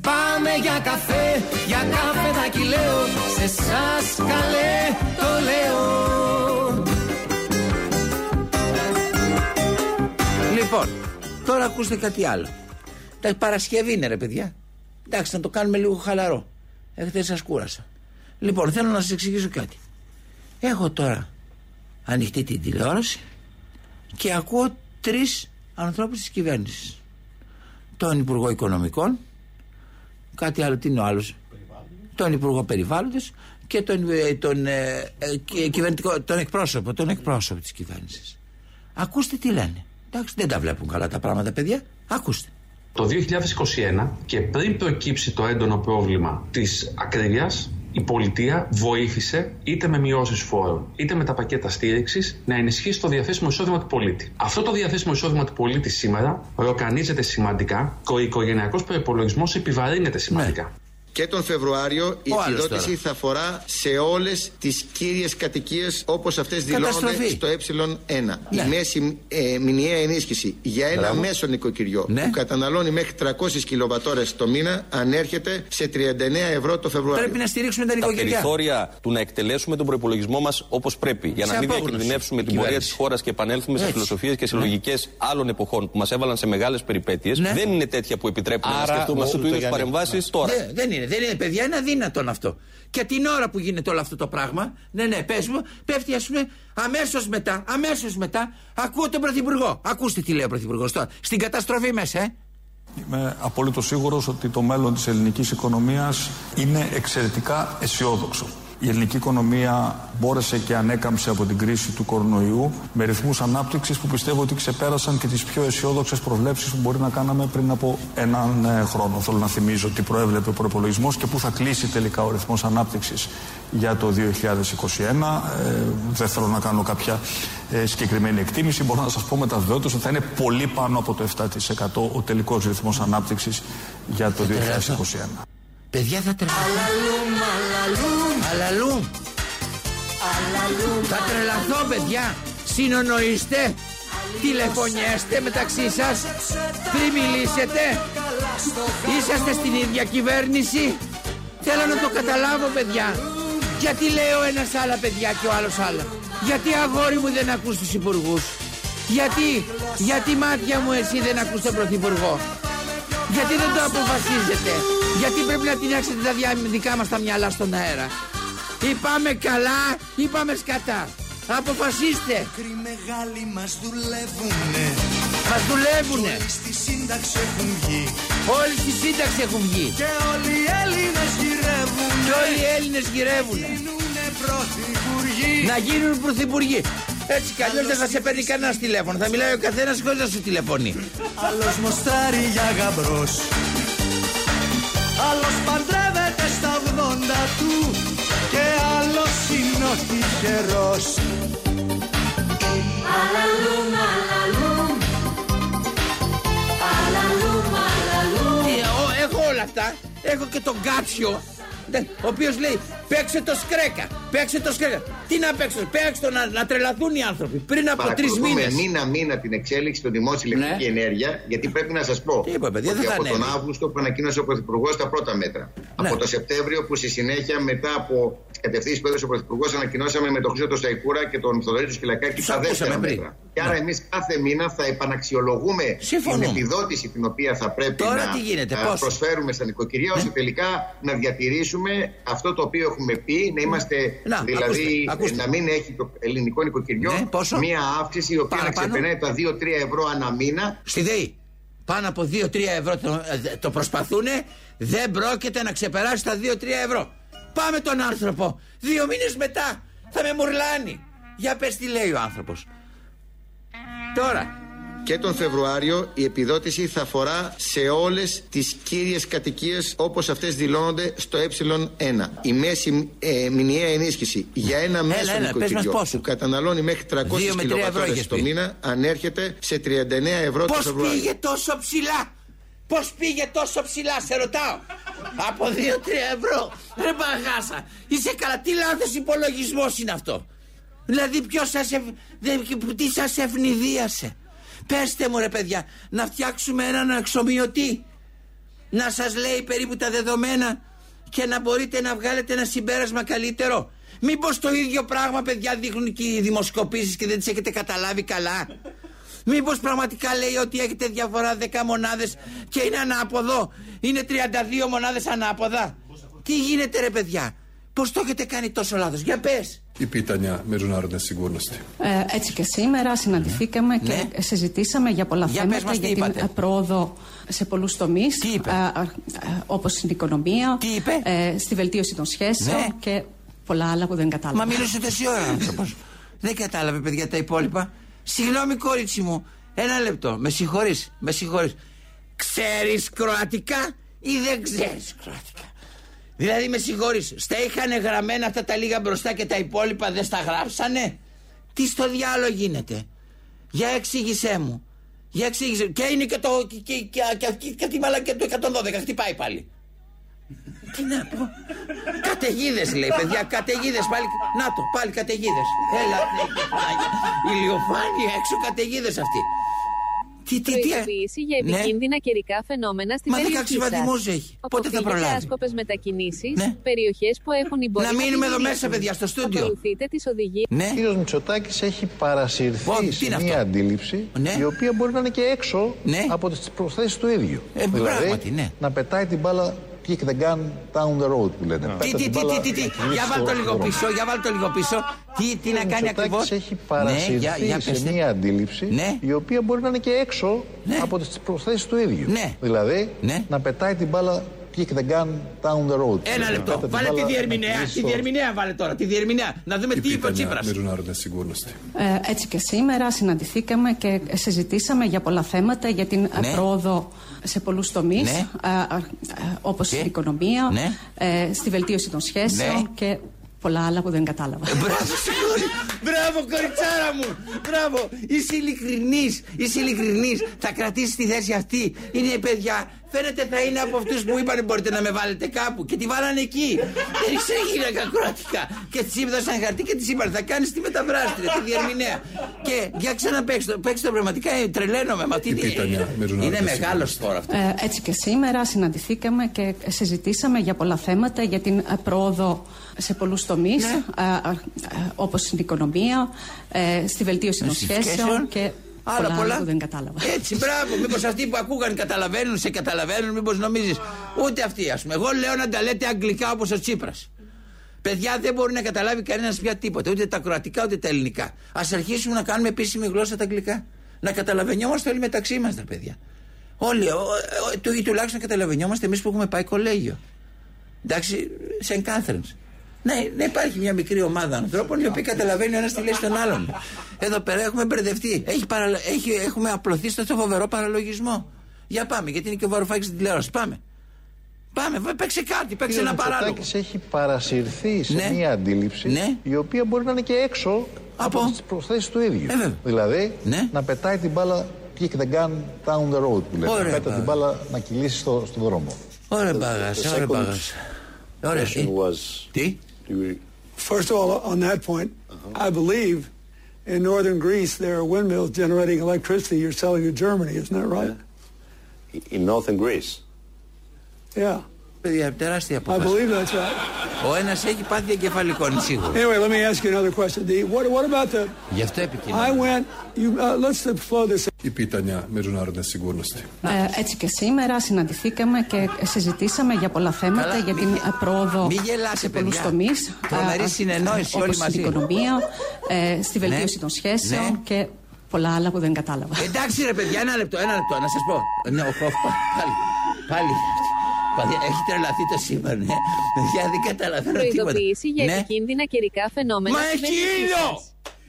Πάμε για καφέ, για καφεδάκι λέω Σε εσάς καλέ το λέω Λοιπόν, τώρα ακούστε κάτι άλλο. Τα Παρασκευή είναι ρε παιδιά. Εντάξει, να το κάνουμε λίγο χαλαρό. Έχετε σας κούρασα. Λοιπόν, θέλω να σας εξηγήσω κάτι. Έχω τώρα ανοιχτή την τηλεόραση και ακούω τρεις ανθρώπους της κυβέρνησης. Τον Υπουργό Οικονομικών, κάτι άλλο, τι είναι ο άλλος; Τον Υπουργό Περιβάλλοντο και τον, ε, τον, ε, ε, κυ- κυβερνητικό, τον εκπρόσωπο, τον εκπρόσωπο της κυβέρνησης. Ακούστε τι λένε. Εντάξει, δεν τα βλέπουν καλά τα πράγματα, παιδιά. Ακούστε. Το 2021 και πριν προκύψει το έντονο πρόβλημα της ακρίβειας, η πολιτεία βοήθησε είτε με μειώσεις φόρων είτε με τα πακέτα στήριξης να ενισχύσει το διαθέσιμο εισόδημα του πολίτη. Αυτό το διαθέσιμο εισόδημα του πολίτη σήμερα ροκανίζεται σημαντικά και ο οικογενειακός προπολογισμό επιβαρύνεται σημαντικά. Και τον Φεβρουάριο η Ο άλλος επιδότηση τώρα. θα αφορά σε όλες τις κύριες κατοικίες όπως αυτές δηλώνονται Καταστροφή. στο Ε1. Η μέση ε, μηνιαία ενίσχυση για ένα Μπράβο. μέσο νοικοκυριό που καταναλώνει μέχρι 300 κιλοβατόρες το μήνα ανέρχεται σε 39 ευρώ το Φεβρουάριο. Πρέπει να στηρίξουμε τα τα νοικοκυριά. περιθώρια του να εκτελέσουμε τον προπολογισμό μας όπως πρέπει. Για να Σε μην απόγνωση. διακινδυνεύσουμε την Η πορεία κυβέρνηση. της χώρας και επανέλθουμε σε Έτσι. φιλοσοφίες και σε λογικές άλλων εποχών που μας έβαλαν σε μεγάλες περιπέτειες. Ναι. Δεν είναι τέτοια που επιτρέπουν να Άρα, σκεφτούμε αυτού σου του το είδου Γιάννη. παρεμβάσεις τώρα. Δεν, δεν είναι, δεν είναι, παιδιά, είναι αδύνατον αυτό. Και την ώρα που γίνεται όλο αυτό το πράγμα, ναι, ναι, πες μου, πέφτει ας πούμε αμέσως μετά, αμέσως μετά, ακούω τον Πρωθυπουργό. Ακούστε τι λέει ο Πρωθυπουργός τώρα. Στην καταστροφή μέσα, ε. Είμαι απολύτως σίγουρος ότι το μέλλον της ελληνικής οικονομίας είναι εξαιρετικά αισιόδοξο. Η ελληνική οικονομία μπόρεσε και ανέκαμψε από την κρίση του κορονοϊού με ρυθμούς ανάπτυξης που πιστεύω ότι ξεπέρασαν και τις πιο αισιόδοξες προβλέψεις που μπορεί να κάναμε πριν από έναν ε, χρόνο. Θέλω να θυμίζω τι προέβλεπε ο προπολογισμός και πού θα κλείσει τελικά ο ρυθμός ανάπτυξης για το 2021. Ε, δεν θέλω να κάνω κάποια ε, συγκεκριμένη εκτίμηση. Μπορώ να σας πω με τα βεβαιότητα ότι θα είναι πολύ πάνω από το 7% ο τελικός ρυθμός ανάπτυξης για το 2021. Παιδιά θα τρελαθώ. Αλαλούμ. Θα τρελαθώ, παιδιά. Συνονοείστε. Τηλεφωνιέστε μεταξύ σας. Πριν μιλήσετε. Είσαστε στην ίδια κυβέρνηση. Θέλω να το καταλάβω παιδιά. Γιατί λέει ο ένας άλλα παιδιά και ο άλλος άλλα. Γιατί αγόρι μου δεν ακούς τους υπουργούς. Γιατί Γιατί μάτια μου εσύ δεν ακούς τον πρωθυπουργό γιατί δεν το αποφασίζετε; Γιατί πρέπει να τεινάξετε τα διά- δικά μας τα μυαλά στον αέρα; Είπαμε καλά Είπαμε σκατά. Αποφασίστε. Οι μεγάλοι μας δουλεύουνε. Μας δουλεύουνε. Όλοι στη σύνταξη έχουν βγει. Όλοι στη σύνταξη έχουν βγει. Και όλοι οι Έλληνες γυρεύουνε. Και όλοι οι Έλληνες γυρεύουνε. Γίνουνε πρωθυπουργοί. Να γίνουν πρωθυπουργοί έτσι κι αλλιώς δεν θα σε παίρνει κανένα τηλέφωνο. Θα μιλάει ο καθένας χωρίς να σου τηλεφωνεί. Άλλος μοστάρει για γαμπρός Άλλος παντρεύεται στα 80 του Και άλλος είναι ο τυχερός Αλαλούμ, αλαλούμ Αλαλούμ, αλαλούμ Τι, ο- έχω όλα αυτά. Έχω και τον Κάτσιο. ναι, Ο οποίος λέει Παίξε το σκρέκα. Παίξε το σκρέκα. Τι να παίξω, παίξε το να, να τρελαθούν οι άνθρωποι. Πριν από τρεις μήνες. μήνα-μήνα την εξέλιξη των δημόσιων ηλεκτρική ενέργεια, γιατί πρέπει να σας πω Τι είπα, παιδιά, ότι δεν θα από τον ανέβει. Αύγουστο που ανακοίνωσε ο Πρωθυπουργός τα πρώτα μέτρα. Ναι. Από το Σεπτέμβριο που στη συνέχεια μετά από τι κατευθύνσεις που έδωσε ο Πρωθυπουργός ανακοινώσαμε με τον Χρήστο Σταϊκούρα και τον Θοδωρή του Σκυλακάκη Τους τα ακούσαμε δεύτερα πριν. μέτρα. Και άρα εμείς κάθε μήνα θα επαναξιολογούμε Συμφωνούμε. την επιδότηση την οποία θα πρέπει Τώρα να τι γίνεται, α, πώς; Ναι. προσφέρουμε στα νοικοκυριά, ώστε τελικά να διατηρήσουμε αυτό το οποίο έχουμε πει, να είμαστε Να, δηλαδή ακούστε, ακούστε. να μην έχει το ελληνικό νοικοκυριό Ναι, πόσο; μία αύξηση η οποία να Παραπάνω; ξεπερνάει τα 2-3 ευρώ ανά μήνα. Στη ΔΕΗ. Πάνω από 2-3 ευρώ το, ε, το προσπαθούνε, δεν πρόκειται να ξεπεράσει τα 2-3 ευρώ. Πάμε τον άνθρωπο. Δύο μήνες μετά θα με μουρλάνει. Για πες τι λέει ο άνθρωπος. Τώρα. Και τον Φεβρουάριο η επιδότηση θα αφορά σε όλες τις κύριες κατοικίες όπως αυτές δηλώνονται στο ε1. Η μέση ε, μηνιαία ενίσχυση για ένα μέσο έλα, πες μας νοικοκυριό πόσο. που καταναλώνει μέχρι 300 Δύο με τρία ευρώ κιλοβατόρες είχες το πει. μήνα ανέρχεται σε 39 ευρώ το Πώς Φεβρουάριο. πήγε τόσο ψηλά; Πώς πήγε τόσο ψηλά, σε ρωτάω. Από 2-3 ευρώ. Ρε παγάσα. Είσαι καλά. Τι λάθος υπολογισμός είναι αυτό; Δηλαδή ποιος σας ευ... δεν- τι σας ευνηδίασε; Πέστε μου ρε παιδιά, να φτιάξουμε έναν εξομοιωτή. Να σας λέει περίπου τα δεδομένα και να μπορείτε να βγάλετε ένα συμπέρασμα καλύτερο. Μήπως το ίδιο πράγμα παιδιά δείχνουν και οι δημοσκοπήσεις και δεν τις έχετε καταλάβει καλά; Μήπως πραγματικά λέει ότι έχετε διαφορά 10 μονάδες και είναι ανάποδο; Είναι 32 μονάδες ανάποδα; Τι γίνεται ρε παιδιά; Πώς το έχετε κάνει τόσο λάθος; Για πες. i pitanja međunarodne sigurnosti. Ε, έτσι και σήμερα συναντηθήκαμε Ναι. και συζητήσαμε για πολλά Για πες θέματα μας τι για την είπατε. ε, πρόοδο σε πολλούς τομείς Τι είπε; ε, ε, ε, όπως στην οικονομία, Τι είπε; ε, στη βελτίωση των σχέσεων Ναι. και πολλά άλλα που δεν κατάλαβα. Μα μίλησε τόση ώρα άνθρωπος. Δεν κατάλαβε παιδιά τα υπόλοιπα. Συγγνώμη κόριτσι μου. Ένα λεπτό. Με συγχωρείς. Με συγχωρείς. Ξέρεις κροατικά ή δεν ξέρεις κροατικά; Δηλαδή με συγχωρείς. Στα είχαν γραμμένα αυτά τα λίγα μπροστά και τα υπόλοιπα δεν στα γράψανε; Τι στο διάλογο γίνεται; Για εξήγησέ μου. Για εξήγησέ Και είναι και το. και, και, και, και, και, και τη μαλακία του 112. Χτυπάει πάλι. Τι να πω. Καταιγίδες λέει, παιδιά, καταιγίδες πάλι. Να το, πάλι καταιγίδες. Έλα, ναι, και Παναγία. ηλιοφάνεια έξω καταιγίδες αυτή. Τι, τι, τι. Προειδοποίηση για Ναι. επικίνδυνα καιρικά φαινόμενα στην Μα περιοχή 16 βαθμούς σας. έχει. Πότε θα Αποφύγετε προλάβει; άσκοπες μετακινήσεις, Ναι. περιοχές που έχουν η Να μείνουμε εδώ μέσα, παιδιά, στο στούντιο. Ακολουθείτε τις οδηγίες. Ναι. Ο κύριος Μητσοτάκης έχει παρασυρθεί Ω, τι σε είναι μια αυτό; αντίληψη Ναι. η οποία μπορεί να είναι και έξω από τις προθέσεις του ίδιου. Ε, πράγματι, ναι. να πετάει την μπάλα kick the gun down the road που λένε. Τι, Πέτα τι, την τι, μπάλα τι, τι, τι. να κυλήσει Για βάλ στο το λίγο δρόμο. πίσω, για βάλ το λίγο πίσω. Τι, τι να Ο κάνει Μητσοτάκης ακριβώς; έχει παρασυρθεί Ναι, για, για σε πέστε. μια αντίληψη Ναι. η οποία μπορεί να είναι και έξω από τις προθέσεις του ίδιου. Ναι. Δηλαδή να πετάει την μπάλα kick the gun down the road. Ένα Πέτα λεπτό. την Βάλε μπάλα τη να διερμηνέα. κυλήσει Τη στο- διερμηνέα βάλε τώρα. Τη διερμηνέα. Να δούμε I τι είπε ο pitanja Τσίπρας. međunarodne sigurnosti. Ε, έτσι και σήμερα συναντηθήκαμε και συζητήσαμε για πολλά θέματα για την ε, Ναι. πρόοδο σε πολλούς τομείς Ναι. ε, ε, ε, όπως στην οικονομία, Ναι. ε, στη βελτίωση των σχέσεων Ναι. και πολλά άλλα που δεν κατάλαβα. Μπράβο, συγχωρεί. Μπράβο, κοριτσάρα μου. Μπράβο. Είσαι ειλικρινής. Είσαι ειλικρινής. Θα κρατήσεις τη θέση αυτή. Είναι παιδιά. Φαίνεται θα είναι από αυτούς που είπαν μπορείτε να με βάλετε κάπου. Και τη βάλανε εκεί. Δεν ήξερε γυναίκα κροατικά. Και της έδωσαν χαρτί και της είπαν θα κάνεις τη μεταβράστρια, τη διερμηνέα. Και για ξαναπέξτε το. Παίξτε το πραγματικά. Ε, τρελαίνομαι με αυτή Η τη. πίτανια, με Είναι ζωνάρι, μεγάλος σπόρο αυτό. Ε, έτσι και σήμερα συναντηθήκαμε και συζητήσαμε για πολλά θέματα για την ε, πρόοδο σε πολλούς τομείς Ναι. ε, ε, ε, όπως στην οικονομία, ε, στη βελτίωση των Στις σχέσεων σχέσεων. και Άλλα πολλά, πολλά. άλλα που δεν κατάλαβα. Έτσι, μπράβο. Μήπως αυτοί που ακούγαν καταλαβαίνουν, σε καταλαβαίνουν, μήπως νομίζεις. Ούτε αυτοί, ας πούμε. Εγώ λέω να τα λέτε αγγλικά όπως ο Τσίπρας. Παιδιά δεν μπορεί να καταλάβει κανένας πια τίποτα. Ούτε τα κροατικά ούτε τα ελληνικά. Α αρχίσουμε να κάνουμε επίσημη γλώσσα τα αγγλικά. Να καταλαβαίνόμαστε όλοι μεταξύ μας, τα παιδιά. Όλοι, ο, ο, του, ή τουλάχιστον καταλαβαίνόμαστε εμείς που έχουμε πάει κολέγιο. Εντάξει, Σεν Κάθριν. Ναι, να υπάρχει μια μικρή ομάδα ανθρώπων οι οποίοι καταλαβαίνουν ο ένας τι λέει στον άλλον. Εδώ πέρα έχουμε μπερδευτεί. Έχει παραλο... έχει... Έχουμε απλωθεί στο φοβερό παραλογισμό. Για πάμε, γιατί είναι και ο Βαρουφάκης στην τηλεόραση. Πάμε. Πάμε, βα- παίξε κάτι, παίξε ένα Ο παράλογο. Μητσοτάκης έχει παρασυρθεί σε Ναι. μια αντίληψη Ναι. η οποία μπορεί να είναι και έξω από, Από; τις προθέσεις του ίδιου. Ε, βέβαια. δηλαδή Ναι. να πετάει την μπάλα kick the gun down the road που λένε. Ωραία, Πέτα μπα. την μπάλα να κυλήσει στο, στον δρόμο. Ωραία The- μπάγα, the ωραία second μπάγα. Ωραία. question was Τι; Do you? First of all, on that point, uh-huh. I believe in northern Greece there are windmills generating electricity you're selling to Germany. Isn't that right? In northern Greece. Yeah. Παιδιά, τεράστια I απόφαση. believe that's right. Ο ένας έχει πάθει εγκεφαλικό, είναι σίγουρο. Anyway, let me ask you another question. The, what, what about the... Γι' αυτό επικοινωνώ. I went... You, uh, let's flow this... I pitanja međunarodne sigurnosti. Ε, έτσι και σήμερα συναντηθήκαμε και συζητήσαμε για πολλά θέματα, Καλά, για μη- την ε, πρόοδο μη γελάτε, σε πολλούς παιδιά. τομείς, Τρομερή ε, συνεννόηση όπως όλοι στην μαζί. οικονομία, ε, στη βελτίωση Ναι. των σχέσεων Ναι. και πολλά άλλα που δεν κατάλαβα. Εντάξει ρε παιδιά, ένα λεπτό, ένα λεπτό, να σας πω. Ναι, ο, ο, πάλι, πάλι. Παιδιά, Έχει τρελαθεί το σήμα, ναι. Παιδιά, δεν καταλαβαίνω τίποτα. Προειδοποίηση για Ναι. επικίνδυνα καιρικά φαινόμενα. Μα στην έχει περιοχή ήλιο! σας.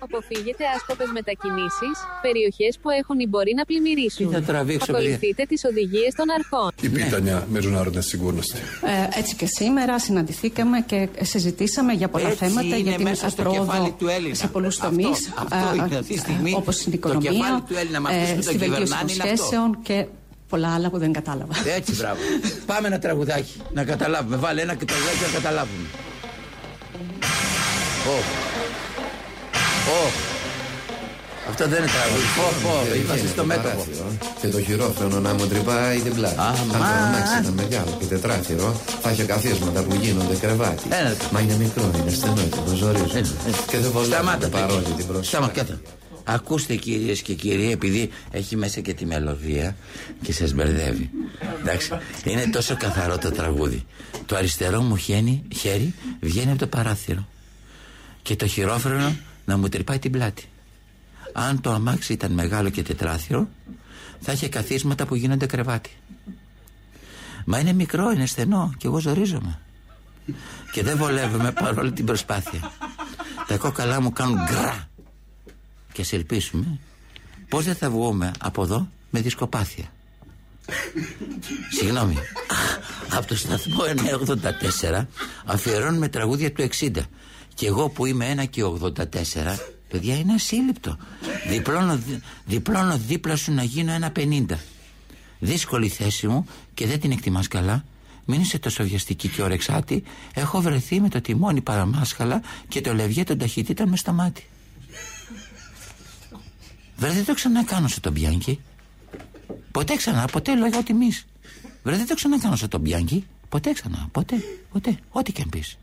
Αποφύγετε άσκοπες μετακινήσεις, περιοχές που έχουν ή μπορεί να πλημμυρίσουν. Τι θα τραβήξω, παιδιά; Ακολουθείτε τις οδηγίες των αρχών. I pitanja međunarodne sigurnosti. Ε, έτσι και σήμερα συναντηθήκαμε και συζητήσαμε για πολλά Έτσι θέματα, είναι για την μέσα στο πρόοδο κεφάλι του Έλληνα. σε πολλούς Αυτό- τομείς, αυτό ε, είναι αυτή τη στιγμή όπως στην το οικονομία, κεφάλι του Έλληνα. Με αυτούς που τον στη βελτίωση των κυβερνάνε είναι αυτό. σχέσεων και πολλά άλλα που δεν κατάλαβα. Έτσι, μπράβο. Πάμε ένα τραγουδάκι να καταλάβουμε. Βάλε ένα και τραγουδάκι να καταλάβουμε. Ω. Ω. Αυτό δεν είναι τραγούδι. Πω, πω, είμαστε στο μέτωπο. Και το χειρόφρενο να μου τρυπάει την πλάτη. Αν το αμάξι ήταν μεγάλο και τετράθυρο, θα είχε καθίσματα που γίνονται κρεβάτι. Μα είναι μικρό, είναι στενό και το ζορίζω. Και δεν βολεύει Σταμάτα. παρόλη την προσοχή. Σταμάτα. Ακούστε κυρίες και κύριοι, επειδή έχει μέσα και τη μελωδία και σας μπερδεύει. Εντάξει, είναι τόσο καθαρό το τραγούδι. Το αριστερό μου χέρι, χέρι βγαίνει από το παράθυρο. Και το χειρόφρενο να μου τρυπάει την πλάτη. Αν το αμάξι ήταν μεγάλο και τετράθυρο, θα είχε καθίσματα που γίνονται κρεβάτι. Μα είναι μικρό, είναι στενό και εγώ ζορίζομαι. Και δεν βολεύομαι παρόλη την προσπάθεια. Τα κόκαλά μου κάνουν γκρά. Και σε ελπίσουμε πώς δεν θα βγούμε από εδώ με δισκοπάθεια. Συγγνώμη. Από το σταθμό 984 αφιερώνουμε τραγούδια του 60. Και εγώ που είμαι 1 και 84, παιδιά είναι ασύλληπτο. Διπλώνω, δι- διπλώνω δίπλα σου να γίνω ένα 50. Δύσκολη θέση μου και δεν την εκτιμάς καλά. Μην είσαι τόσο βιαστική και ορεξάτη. Έχω βρεθεί με το τιμόνι παραμάσχαλα και το λευγέ των ταχυτήτων με στο μάτι. Βρε δεν το ξανακάνω σε τον Μπιάνκι. Ποτέ ξανά, ποτέ λόγω τιμή. Βρε δεν το ξανακάνω σε τον Μπιάνκι. Ποτέ ξανά, ποτέ, ποτέ, ό,τι και αν πεις.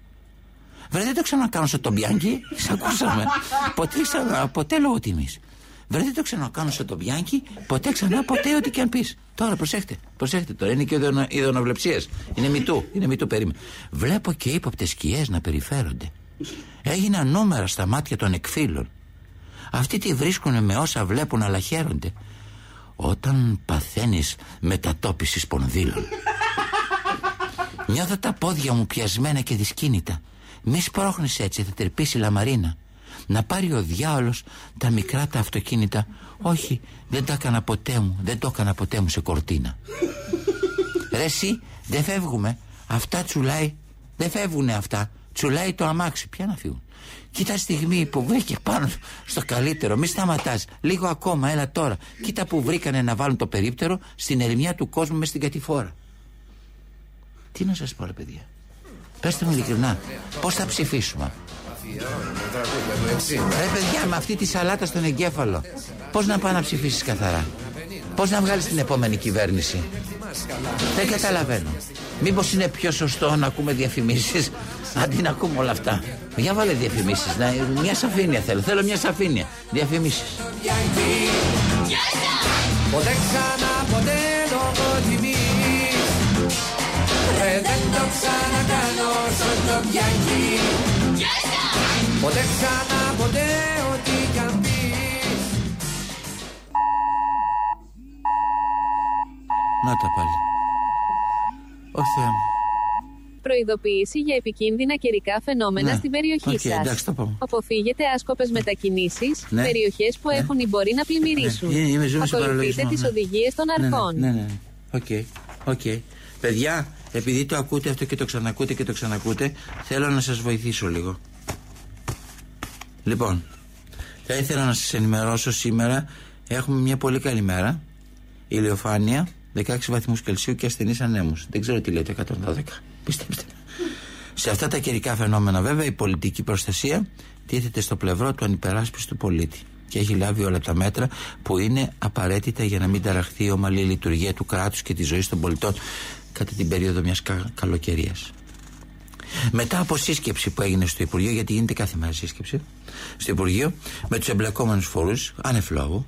Βρε δεν το ξανακάνω σε τον Μπιάνκι. Σ' ακούσαμε. ποτέ ξανά, ποτέ λόγω τιμή. Βρε δεν το ξανακάνω σε τον Μπιάνκι. Ποτέ ξανά, ποτέ, ό,τι και αν πεις. Τώρα προσέχτε, προσέχτε τώρα. Είναι και ιδεονοβλεψίε. Είναι μητού, είναι μητού, περίμενε. Βλέπω και ύποπτες σκιές να περιφέρονται. Έγιναν νούμερα στα μάτια των εκφύλων. Αυτοί τη βρίσκουν με όσα βλέπουν αλλά χαίρονται. Όταν παθαίνεις μετατόπισης σπονδύλων. Νιώθω τα πόδια μου πιασμένα και δυσκίνητα. Μη σπρώχνεις έτσι, θα τερπίσει η λαμαρίνα. Να πάρει ο διάολος τα μικρά τα αυτοκίνητα. Όχι, δεν τα έκανα ποτέ μου, δεν το έκανα ποτέ μου σε κορτίνα. Ρε εσύ, δεν φεύγουμε. Αυτά τσουλάει. Δεν φεύγουνε αυτά. Τσουλάει το αμάξι. Ποια να φύγουν. Κοίτα στιγμή που βρήκε πάνω στο καλύτερο. Μη σταματάς. Λίγο ακόμα, έλα τώρα. Κοίτα που βρήκανε να βάλουν το περίπτερο στην ερημιά του κόσμου μες στην κατηφόρα. Τι να σας πω, ρε παιδιά. Πέστε μου ειλικρινά, πώς θα ψηφίσουμε; Ρε παιδιά, με αυτή τη σαλάτα στον εγκέφαλο, πώς να πάει να ψηφίσεις καθαρά; Πώς να βγάλεις την επόμενη κυβέρνηση; Δεν καταλαβαίνω. Μήπως είναι πιο σωστό να ακούμε διαφημίσεις αντί να ακούμε όλα αυτά. Για βάλε διαφημίσεις. Να, μια σαφήνεια θέλω. Θέλω μια σαφήνεια. Διαφημίσεις. Ποτέ ξανά ποτέ λόγω τιμής Ρε δεν το ξανακάνω σαν το πιάκι Ποτέ ξανά ποτέ ό,τι κι αν πεις Να τα πάλι. Ω Θεέ μου. Προειδοποίηση για επικίνδυνα καιρικά φαινόμενα Ναι. στην περιοχή Οκ, σας. εντάξει, το πάμε. Αποφύγετε άσκοπες μετακινήσεις, Ναι. περιοχές που έχουν ή μπορεί να πλημμυρίσουν. Ναι, είμαι- ζούμε σε Ακολουθείτε παραλογισμό, τις ναι. οδηγίες των Ναι, ναι, αρχών. Ναι, ναι, ναι. OK, OK. Παιδιά, επειδή το ακούτε αυτό και το ξανακούτε και το ξανακούτε, θέλω να σας βοηθήσω λίγο. Λοιπόν, θα ήθελα να σας ενημερώσω σήμερα. Έχουμε μια πολύ καλή μέρα. Ηλιοφάνεια, 16 βαθμούς Κελσίου και ασθενείς ανέμους. Δεν ξέρω τι λέτε, 112. Πιστέψτε με. Σε αυτά τα καιρικά φαινόμενα, βέβαια, η πολιτική προστασία τίθεται στο πλευρό του ανυπεράσπιστου πολίτη και έχει λάβει όλα τα μέτρα που είναι απαραίτητα για να μην ταραχθεί η ομαλή λειτουργία του κράτους και της ζωής των πολιτών κατά την περίοδο μιας κα- καλοκαιρίας. Μετά από σύσκεψη που έγινε στο Υπουργείο, γιατί γίνεται κάθε μέρα σύσκεψη στο Υπουργείο, με τους εμπλεκόμενους φορούς, ανεφλόγου,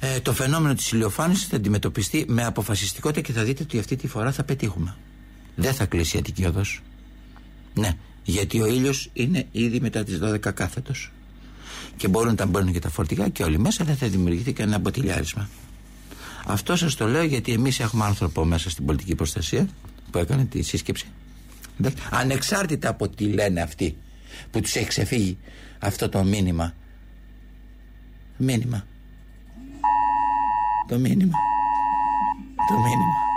ε, το φαινόμενο της ηλιοφάνησης θα αντιμετωπιστεί με αποφασιστικότητα και θα δείτε ότι αυτή τη φορά θα πετύχουμε. Δεν θα κλείσει η Αττική Οδός. Ναι, γιατί ο ήλιος είναι ήδη μετά τις 12 κάθετος. Και μπορούν να μπαίνουν και τα φορτηγά και όλοι μέσα δεν θα δημιουργηθεί κανένα μποτιλιάρισμα. Αυτό σας το λέω γιατί εμείς έχουμε άνθρωπο μέσα στην πολιτική προστασία που έκανε τη σύσκεψη. Εντάξει. Ανεξάρτητα από τι λένε αυτοί που τους έχει ξεφύγει αυτό το μήνυμα. Μήνυμα. Το μήνυμα. Το μήνυμα.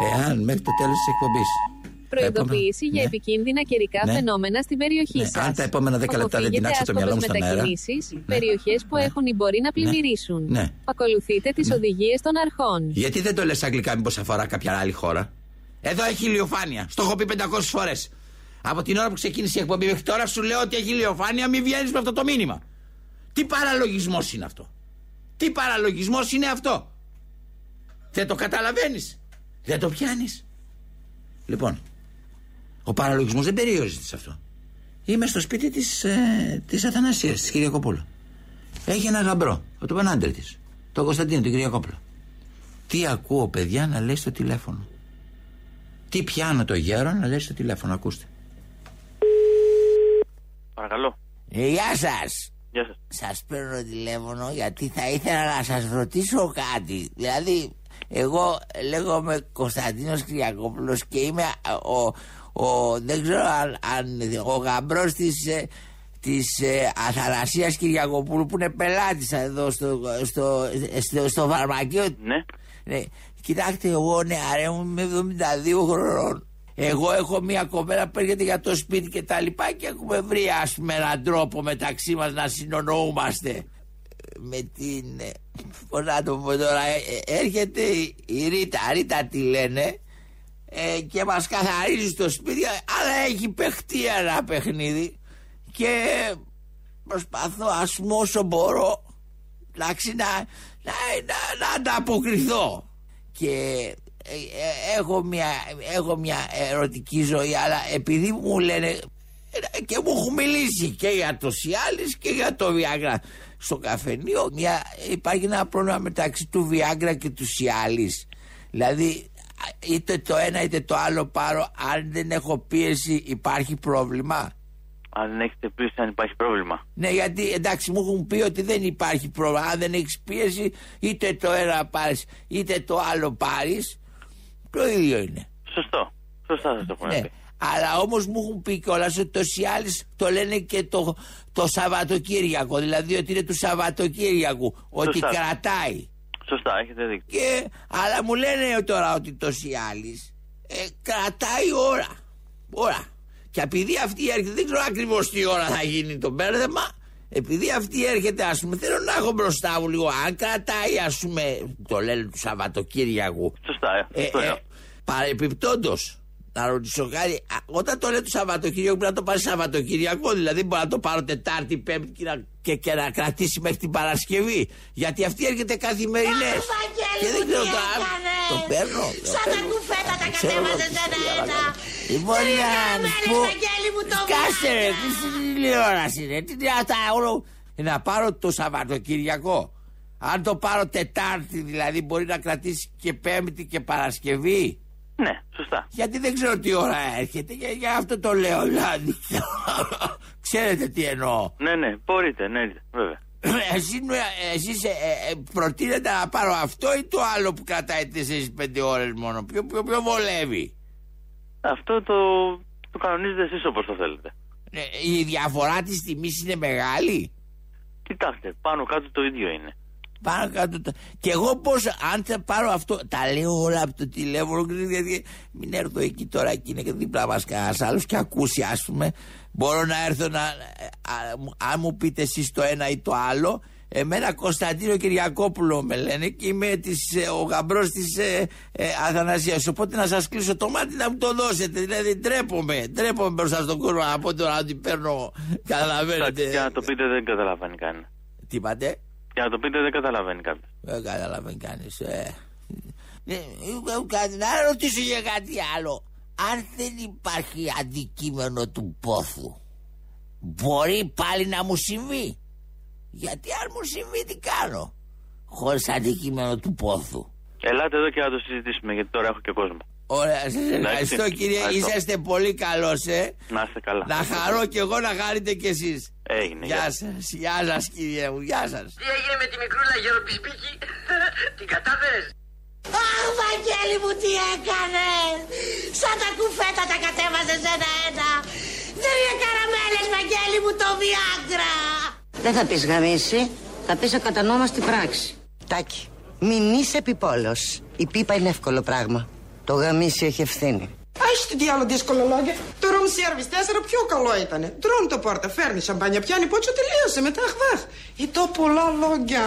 Εάν μέχρι το τέλος της εκπομπής Προειδοποίηση για ναι. επικίνδυνα καιρικά Ναι. φαινόμενα στην περιοχή Ναι, σας. αν τα επόμενα 10 λεπτά δεν τεινάξω το μυαλό μου στον αέρα. μετακινήσεις, περιοχές που έχουν ή μπορεί να πλημμυρίσουν. Ναι. Ακολουθείτε τις οδηγίες των αρχών. Γιατί δεν το λες αγγλικά μήπως αφορά κάποια άλλη χώρα; Εδώ έχει ηλιοφάνεια. Στο έχω πει 500 φορές. Από την ώρα που ξεκίνησε η εκπομπή μέχρι τώρα σου λέω ότι έχει ηλιοφάνεια, μην βγαίνεις με αυτό το μήνυμα. Τι παραλογισμός είναι αυτό; Τι παραλογισμός είναι αυτό; Δεν το καταλαβαίνεις. Δεν το πιάνεις. Λοιπόν, ο παραλογισμός δεν περιορίζεται σε αυτό. Είμαι στο σπίτι της, ε, της Αθανασίας, της Κυριακοπούλου. Έχει ένα γαμπρό, ο τον άντρε της, τον Κωνσταντίνο, την Κυριακόπουλο. Τι ακούω, παιδιά, να λέει στο τηλέφωνο. Τι πιάνω το γέρο να λέει στο τηλέφωνο, ακούστε. Παρακαλώ. Ε, γεια σας. Γεια σας. Σας παίρνω τηλέφωνο γιατί θα ήθελα να σας ρωτήσω κάτι. Δηλαδή, εγώ λέγομαι Κωνσταντίνος Κυριακόπουλος και είμαι ο, ο δεν ξέρω αν, αν ο γαμπρός της, ε, της ε, Αθανασίας Κυριακοπούλου που είναι πελάτης εδώ στο, στο, στο, στο φαρμακείο. Ναι. Ναι. Κοιτάξτε, εγώ νεαρέ μου είμαι 72 χρονών. Εγώ έχω μια κοπέλα που έρχεται για το σπίτι και τα λοιπά και έχουμε βρει ας πούμε έναν τρόπο μεταξύ μας να συνονοούμαστε. Με την... ε, Πώς να το πω τώρα, ε, ε, έρχεται η Ρίτα, Ρίτα τη λένε ε, και μας καθαρίζει στο σπίτι αλλά έχει παιχτεί ένα παιχνίδι και προσπαθώ ας πούμε όσο μπορώ εντάξει, να, να, να, να ανταποκριθώ. Και ε, ε, έχω, μια, έχω μια ερωτική ζωή αλλά επειδή μου λένε ε, και μου έχουν μιλήσει και για το Σιάλης και για το Βιάγκρα στο καφενείο μια, υπάρχει ένα πρόβλημα μεταξύ του Βιάγκρα και του Σιάλης δηλαδή α, είτε το ένα είτε το άλλο πάρω αν δεν έχω πίεση υπάρχει πρόβλημα; Αν δεν έχετε πίεση, αν υπάρχει πρόβλημα. ναι, γιατί εντάξει μου έχουν πει ότι δεν υπάρχει πρόβλημα. Αν δεν έχεις πίεση, είτε το ένα πάρεις είτε το άλλο πάρεις. Το ίδιο είναι. Σωστό. Σωστά σας το έχουν Ναι. πει. Αλλά όμως μου έχουν πει κιόλας ότι το Σιάλη το λένε και το, το Σαββατοκύριακο. Δηλαδή ότι είναι του Σαββατοκύριακου. Ότι Σωστά. κρατάει. Σωστά, έχετε δίκιο. Και, αλλά μου λένε τώρα ότι το Σιάλη ε, κρατάει ώρα. Ώρα. Και επειδή αυτή έρχεται, δεν ξέρω ακριβώς τι ώρα θα γίνει το μπέρδεμα. Επειδή αυτή έρχεται, ας πούμε, θέλω να έχω μπροστά μου λίγο. Αν κρατάει, ας πούμε, το λένε του Σαββατοκύριακου. Σωστά, ε. Ε, αυτό ε, είναι. Παρεπιπτόντως, να ρωτήσω κάτι. Α, Όταν το λέει του Σαββατοκύριακου, πρέπει να το πάρει Σαββατοκύριακο. Δηλαδή, μπορεί να το πάρω Τετάρτη, Πέμπτη και να, και, και να κρατήσει μέχρι την Παρασκευή. Γιατί αυτή έρχεται καθημερινέ. Και δεν ξέρω το, το παίρνω. το Σαν τα παίρνω. κουφέτα τα Ξέρω κατέβαζες εγώ τι ένα-ένα. Λοιπόν, για να Βρε, σου πω. Βαγγέλη μου, το Κάσε ρε, βράδυ. τι στην τηλεόραση ρε. Τι είναι αυτά όλο. Ε, Να πάρω το Σαββατοκυριακό. Αν το πάρω Τετάρτη δηλαδή μπορεί να κρατήσει και Πέμπτη και Παρασκευή. Ναι, σωστά. Γιατί δεν ξέρω τι ώρα έρχεται. Για, για αυτό το λέω δηλαδή. Ξέρετε τι εννοώ. Ναι, ναι, μπορείτε, ναι, βέβαια. Εσύ, εσείς ε, ε, προτείνετε να πάρω αυτό ή το άλλο που κρατάει 4-5 ώρες μόνο; Ποιο, ποιο, ποιο βολεύει; Αυτό το, το κανονίζετε εσείς όπως το θέλετε. Ε, η διαφορά της τιμής είναι μεγάλη; Κοιτάξτε, πάνω κάτω το ίδιο είναι. Πάνω κάτω. το- Και εγώ πώς, αν θα πάρω αυτό. Τα λέω όλα από το τηλέφωνο. Γιατί μην έρθω εκεί τώρα και είναι και δίπλα μας κανένας άλλος και ακούσει, ας πούμε. Μπορώ να έρθω να. α, μου- αν μου πείτε εσείς το ένα ή το άλλο, Εμένα Κωνσταντίνο Κυριακόπουλο με λένε και είμαι της, ε, ο γαμπρός της ε, ε, Αθανασίας. Οπότε να σας κλείσω το μάτι να μου το δώσετε. Δηλαδή τρέπομαι, τρέπομαι μπροστά στον κόσμο από τώρα να την παίρνω. Καταλαβαίνετε. Για να το πείτε δεν καταλαβαίνει κανεί. Τι είπατε. Για να το πείτε δεν καταλαβαίνει κανεί. Δεν καταλαβαίνει κανείς. Ε. Ε, ε, να ρωτήσω για κάτι άλλο. Αν δεν υπάρχει αντικείμενο του πόθου, μπορεί πάλι να μου συμβεί; Γιατί αν μου συμβεί τι κάνω, χωρίς αντικείμενο του πόθου; Ελάτε εδώ και να το συζητήσουμε γιατί τώρα έχω και κόσμο. Ωραία, σας ευχαριστώ κύριε, Ευχαριστώ. είσαστε πολύ καλός ε. Να είστε καλά. Να χαρώ κι εγώ να χαρείτε κι εσείς. Έγινε. Γεια σας, γεια σας κύριε μου, γεια σας. Τι έγινε με τη μικρούλα γεροπισπίκη, την κατάφερες. Αχ, Βαγγέλη μου, τι έκανες! Σαν τα κουφέτα τα κατέβαζες ένα-ένα! Δεν είναι καραμέλες, Βαγγέλη μου, το Viagra! Δεν θα πεις γαμίση, θα πεις ακατανόμαστη πράξη. Τάκη, μην είσαι επιπόλος. Η πίπα είναι εύκολο πράγμα. Το γαμίσι έχει ευθύνη. Άχι τι διάλογο δύσκολο λόγια. Το room service 4 πιο καλό ήταν. Τρώνε το πόρτα, φέρνει σαμπάνια, πιάνει πότσο, τελείωσε μετά αχβάχ. Ή το πολλά λόγια.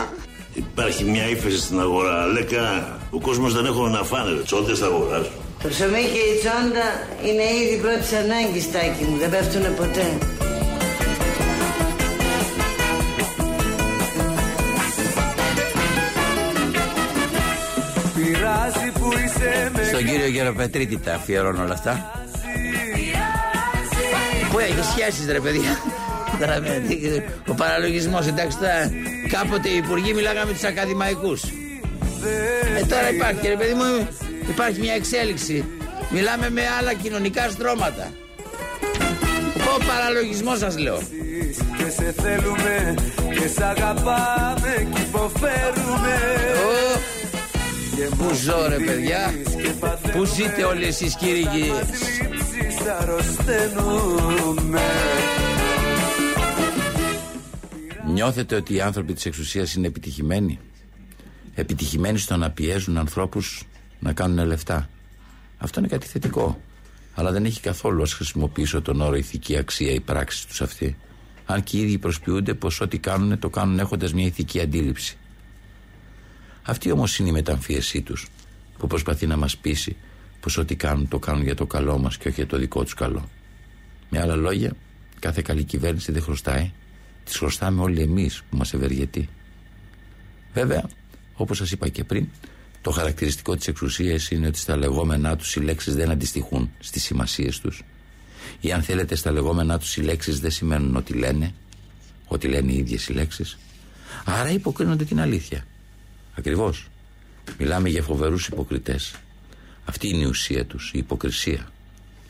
Υπάρχει μια ύφεση στην αγορά. Λέκα, ο κόσμος δεν έχουν να φάνε. Τσόντες θα αγοράσουν. Το ψωμί και η τσόντα είναι ήδη πρώτης ανάγκης, Τάκη μου. Δεν πέφτουνε ποτέ. Που είσαι με Στον κύριο Γεροπετρίτη τα αφιερώνω όλα αυτά. Πού έχεις σχέσεις ρε παιδιά. Καταλαβαίνετε, Ο παραλογισμός εντάξει τώρα κάποτε οι υπουργοί μιλάγαμε τους ακαδημαϊκούς. Ε, τώρα υπάρχει ρε παιδί μου υπάρχει μια εξέλιξη. Μιλάμε με άλλα κοινωνικά στρώματα. Ο παραλογισμός σας λέω. Και σε θέλουμε και σε αγαπάμε και υποφέρουμε Πού ζω ρε παιδιά Πού ζείτε όλοι εσείς κύριοι και Λήψεις αρρωσταίνουμε Νιώθετε ότι οι άνθρωποι της εξουσίας είναι επιτυχημένοι; Επιτυχημένοι στο να πιέζουν ανθρώπους να κάνουν λεφτά. Αυτό είναι κάτι θετικό. Αλλά δεν έχει καθόλου ας χρησιμοποιήσω τον όρο ηθική αξία η πράξη τους αυτή. Αν και οι ίδιοι προσποιούνται πως ό,τι κάνουν το κάνουν έχοντας μια ηθική αντίληψη Αυτή όμως είναι η μεταμφίεσή τους Που προσπαθεί να μας πείσει πως ό,τι κάνουν το κάνουν για το καλό μας και όχι για το δικό τους καλό Με άλλα λόγια κάθε καλή κυβέρνηση δεν χρωστάει τις χρωστάμε όλοι εμείς που μας ευεργετεί. Βέβαια, όπως σας είπα και πριν, το χαρακτηριστικό της εξουσίας είναι ότι στα λεγόμενά τους οι λέξεις δεν αντιστοιχούν στις σημασίες τους. Ή αν θέλετε στα λεγόμενά τους οι λέξεις δεν σημαίνουν ότι λένε, ότι λένε οι ίδιες οι λέξεις. Άρα υποκρίνονται την αλήθεια. Ακριβώς. Μιλάμε για φοβερούς υποκριτές. Αυτή είναι η ουσία τους, η υποκρισία.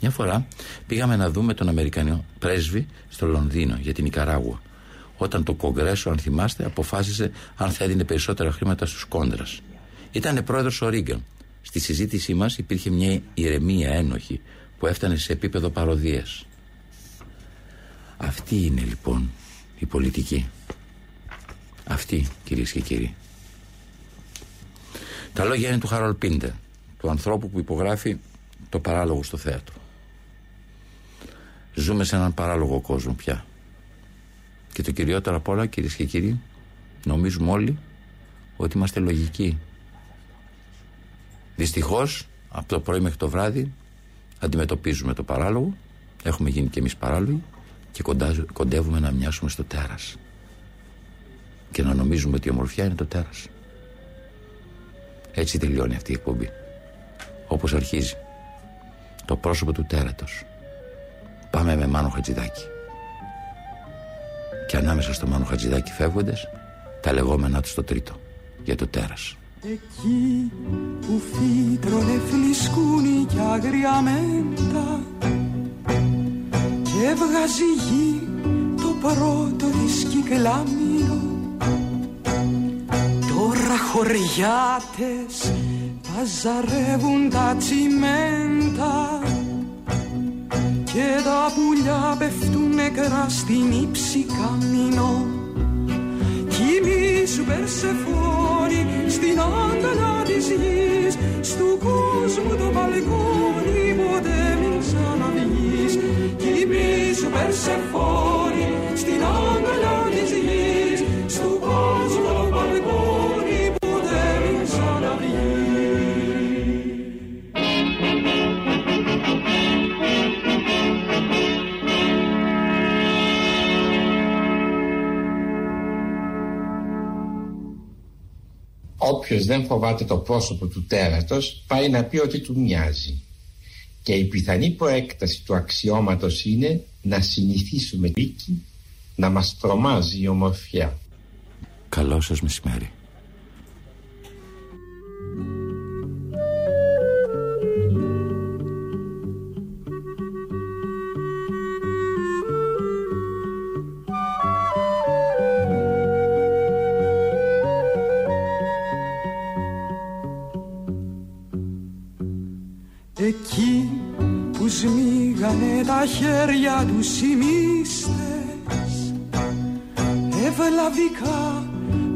Μια φορά πήγαμε να δούμε τον Αμερικανό πρέσβη στο Λονδίνο για την Ικαράγουα όταν το Κογκρέσο, αν θυμάστε, αποφάσισε αν θα έδινε περισσότερα χρήματα στους κόντρας. Ήταν πρόεδρος ο Ρίγκαν. Στη συζήτησή μας υπήρχε μια ηρεμία ένοχη που έφτανε σε επίπεδο παροδίας. Αυτή είναι λοιπόν η πολιτική. Αυτή κυρίες και κύριοι. Τα λόγια είναι του Χαρολ Πίντερ, του ανθρώπου που υπογράφει το παράλογο στο θέατρο. Ζούμε σε έναν παράλογο κόσμο πια. Και το κυριότερο απ' όλα, κυρίες και κύριοι, νομίζουμε όλοι ότι είμαστε λογικοί. Δυστυχώς, από το πρωί μέχρι το βράδυ, αντιμετωπίζουμε το παράλογο, έχουμε γίνει και εμείς παράλογοι και κοντά, κοντεύουμε να μοιάσουμε στο τέρας. Και να νομίζουμε ότι η ομορφιά είναι το τέρας. Έτσι τελειώνει αυτή η εκπομπή. Όπως αρχίζει. Το πρόσωπο του τέρατος. Πάμε με Μάνο Χατζηδάκη και ανάμεσα στο Μάνο Χατζηδάκη φεύγοντες τα λεγόμενά του στο τρίτο για το τέρας. Εκεί που φύτρωνε φλισκούνι και αγριαμέντα και έβγαζε η γη το πρώτο της κυκλάμινο τώρα χωριάτες παζαρεύουν τα τσιμέντα και τα πουλιά πέφτουν νεκρά στην ύψη καμίνο Κοιμήσου Περσεφόνη στην αγκαλιά της γης Στου κόσμου το μπαλκόνι ποτέ μην ξαναβγείς. Κοιμήσου Περσεφόνη στην αγκαλιά της γης Όποιος δεν φοβάται το πρόσωπο του τέρατος πάει να πει ότι του μοιάζει. Και η πιθανή προέκταση του αξιώματος είναι να συνηθίσουμε τίκη να μας τρομάζει η ομορφιά. Καλό σας μεσημέρι. Τα χέρια τους οι μύστες Ευλαβικά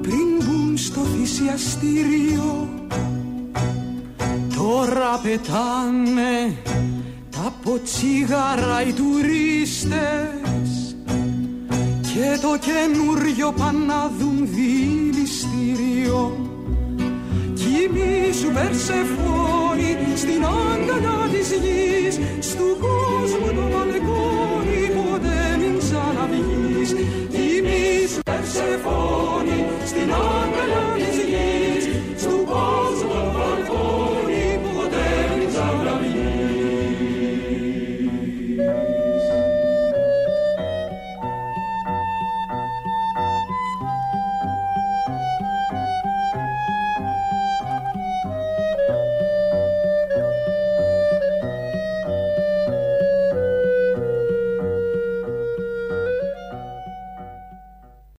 πριν μπουν στο θυσιαστήριο. Τώρα πετάνε τα ποτσίγαρα οι τουρίστες. Και το καινούριο πάνε να δουν δηληστήριο Κοιμήσου Περσεφόνη στην αγκαλιά της γης Στου κόσμου το μαλεκό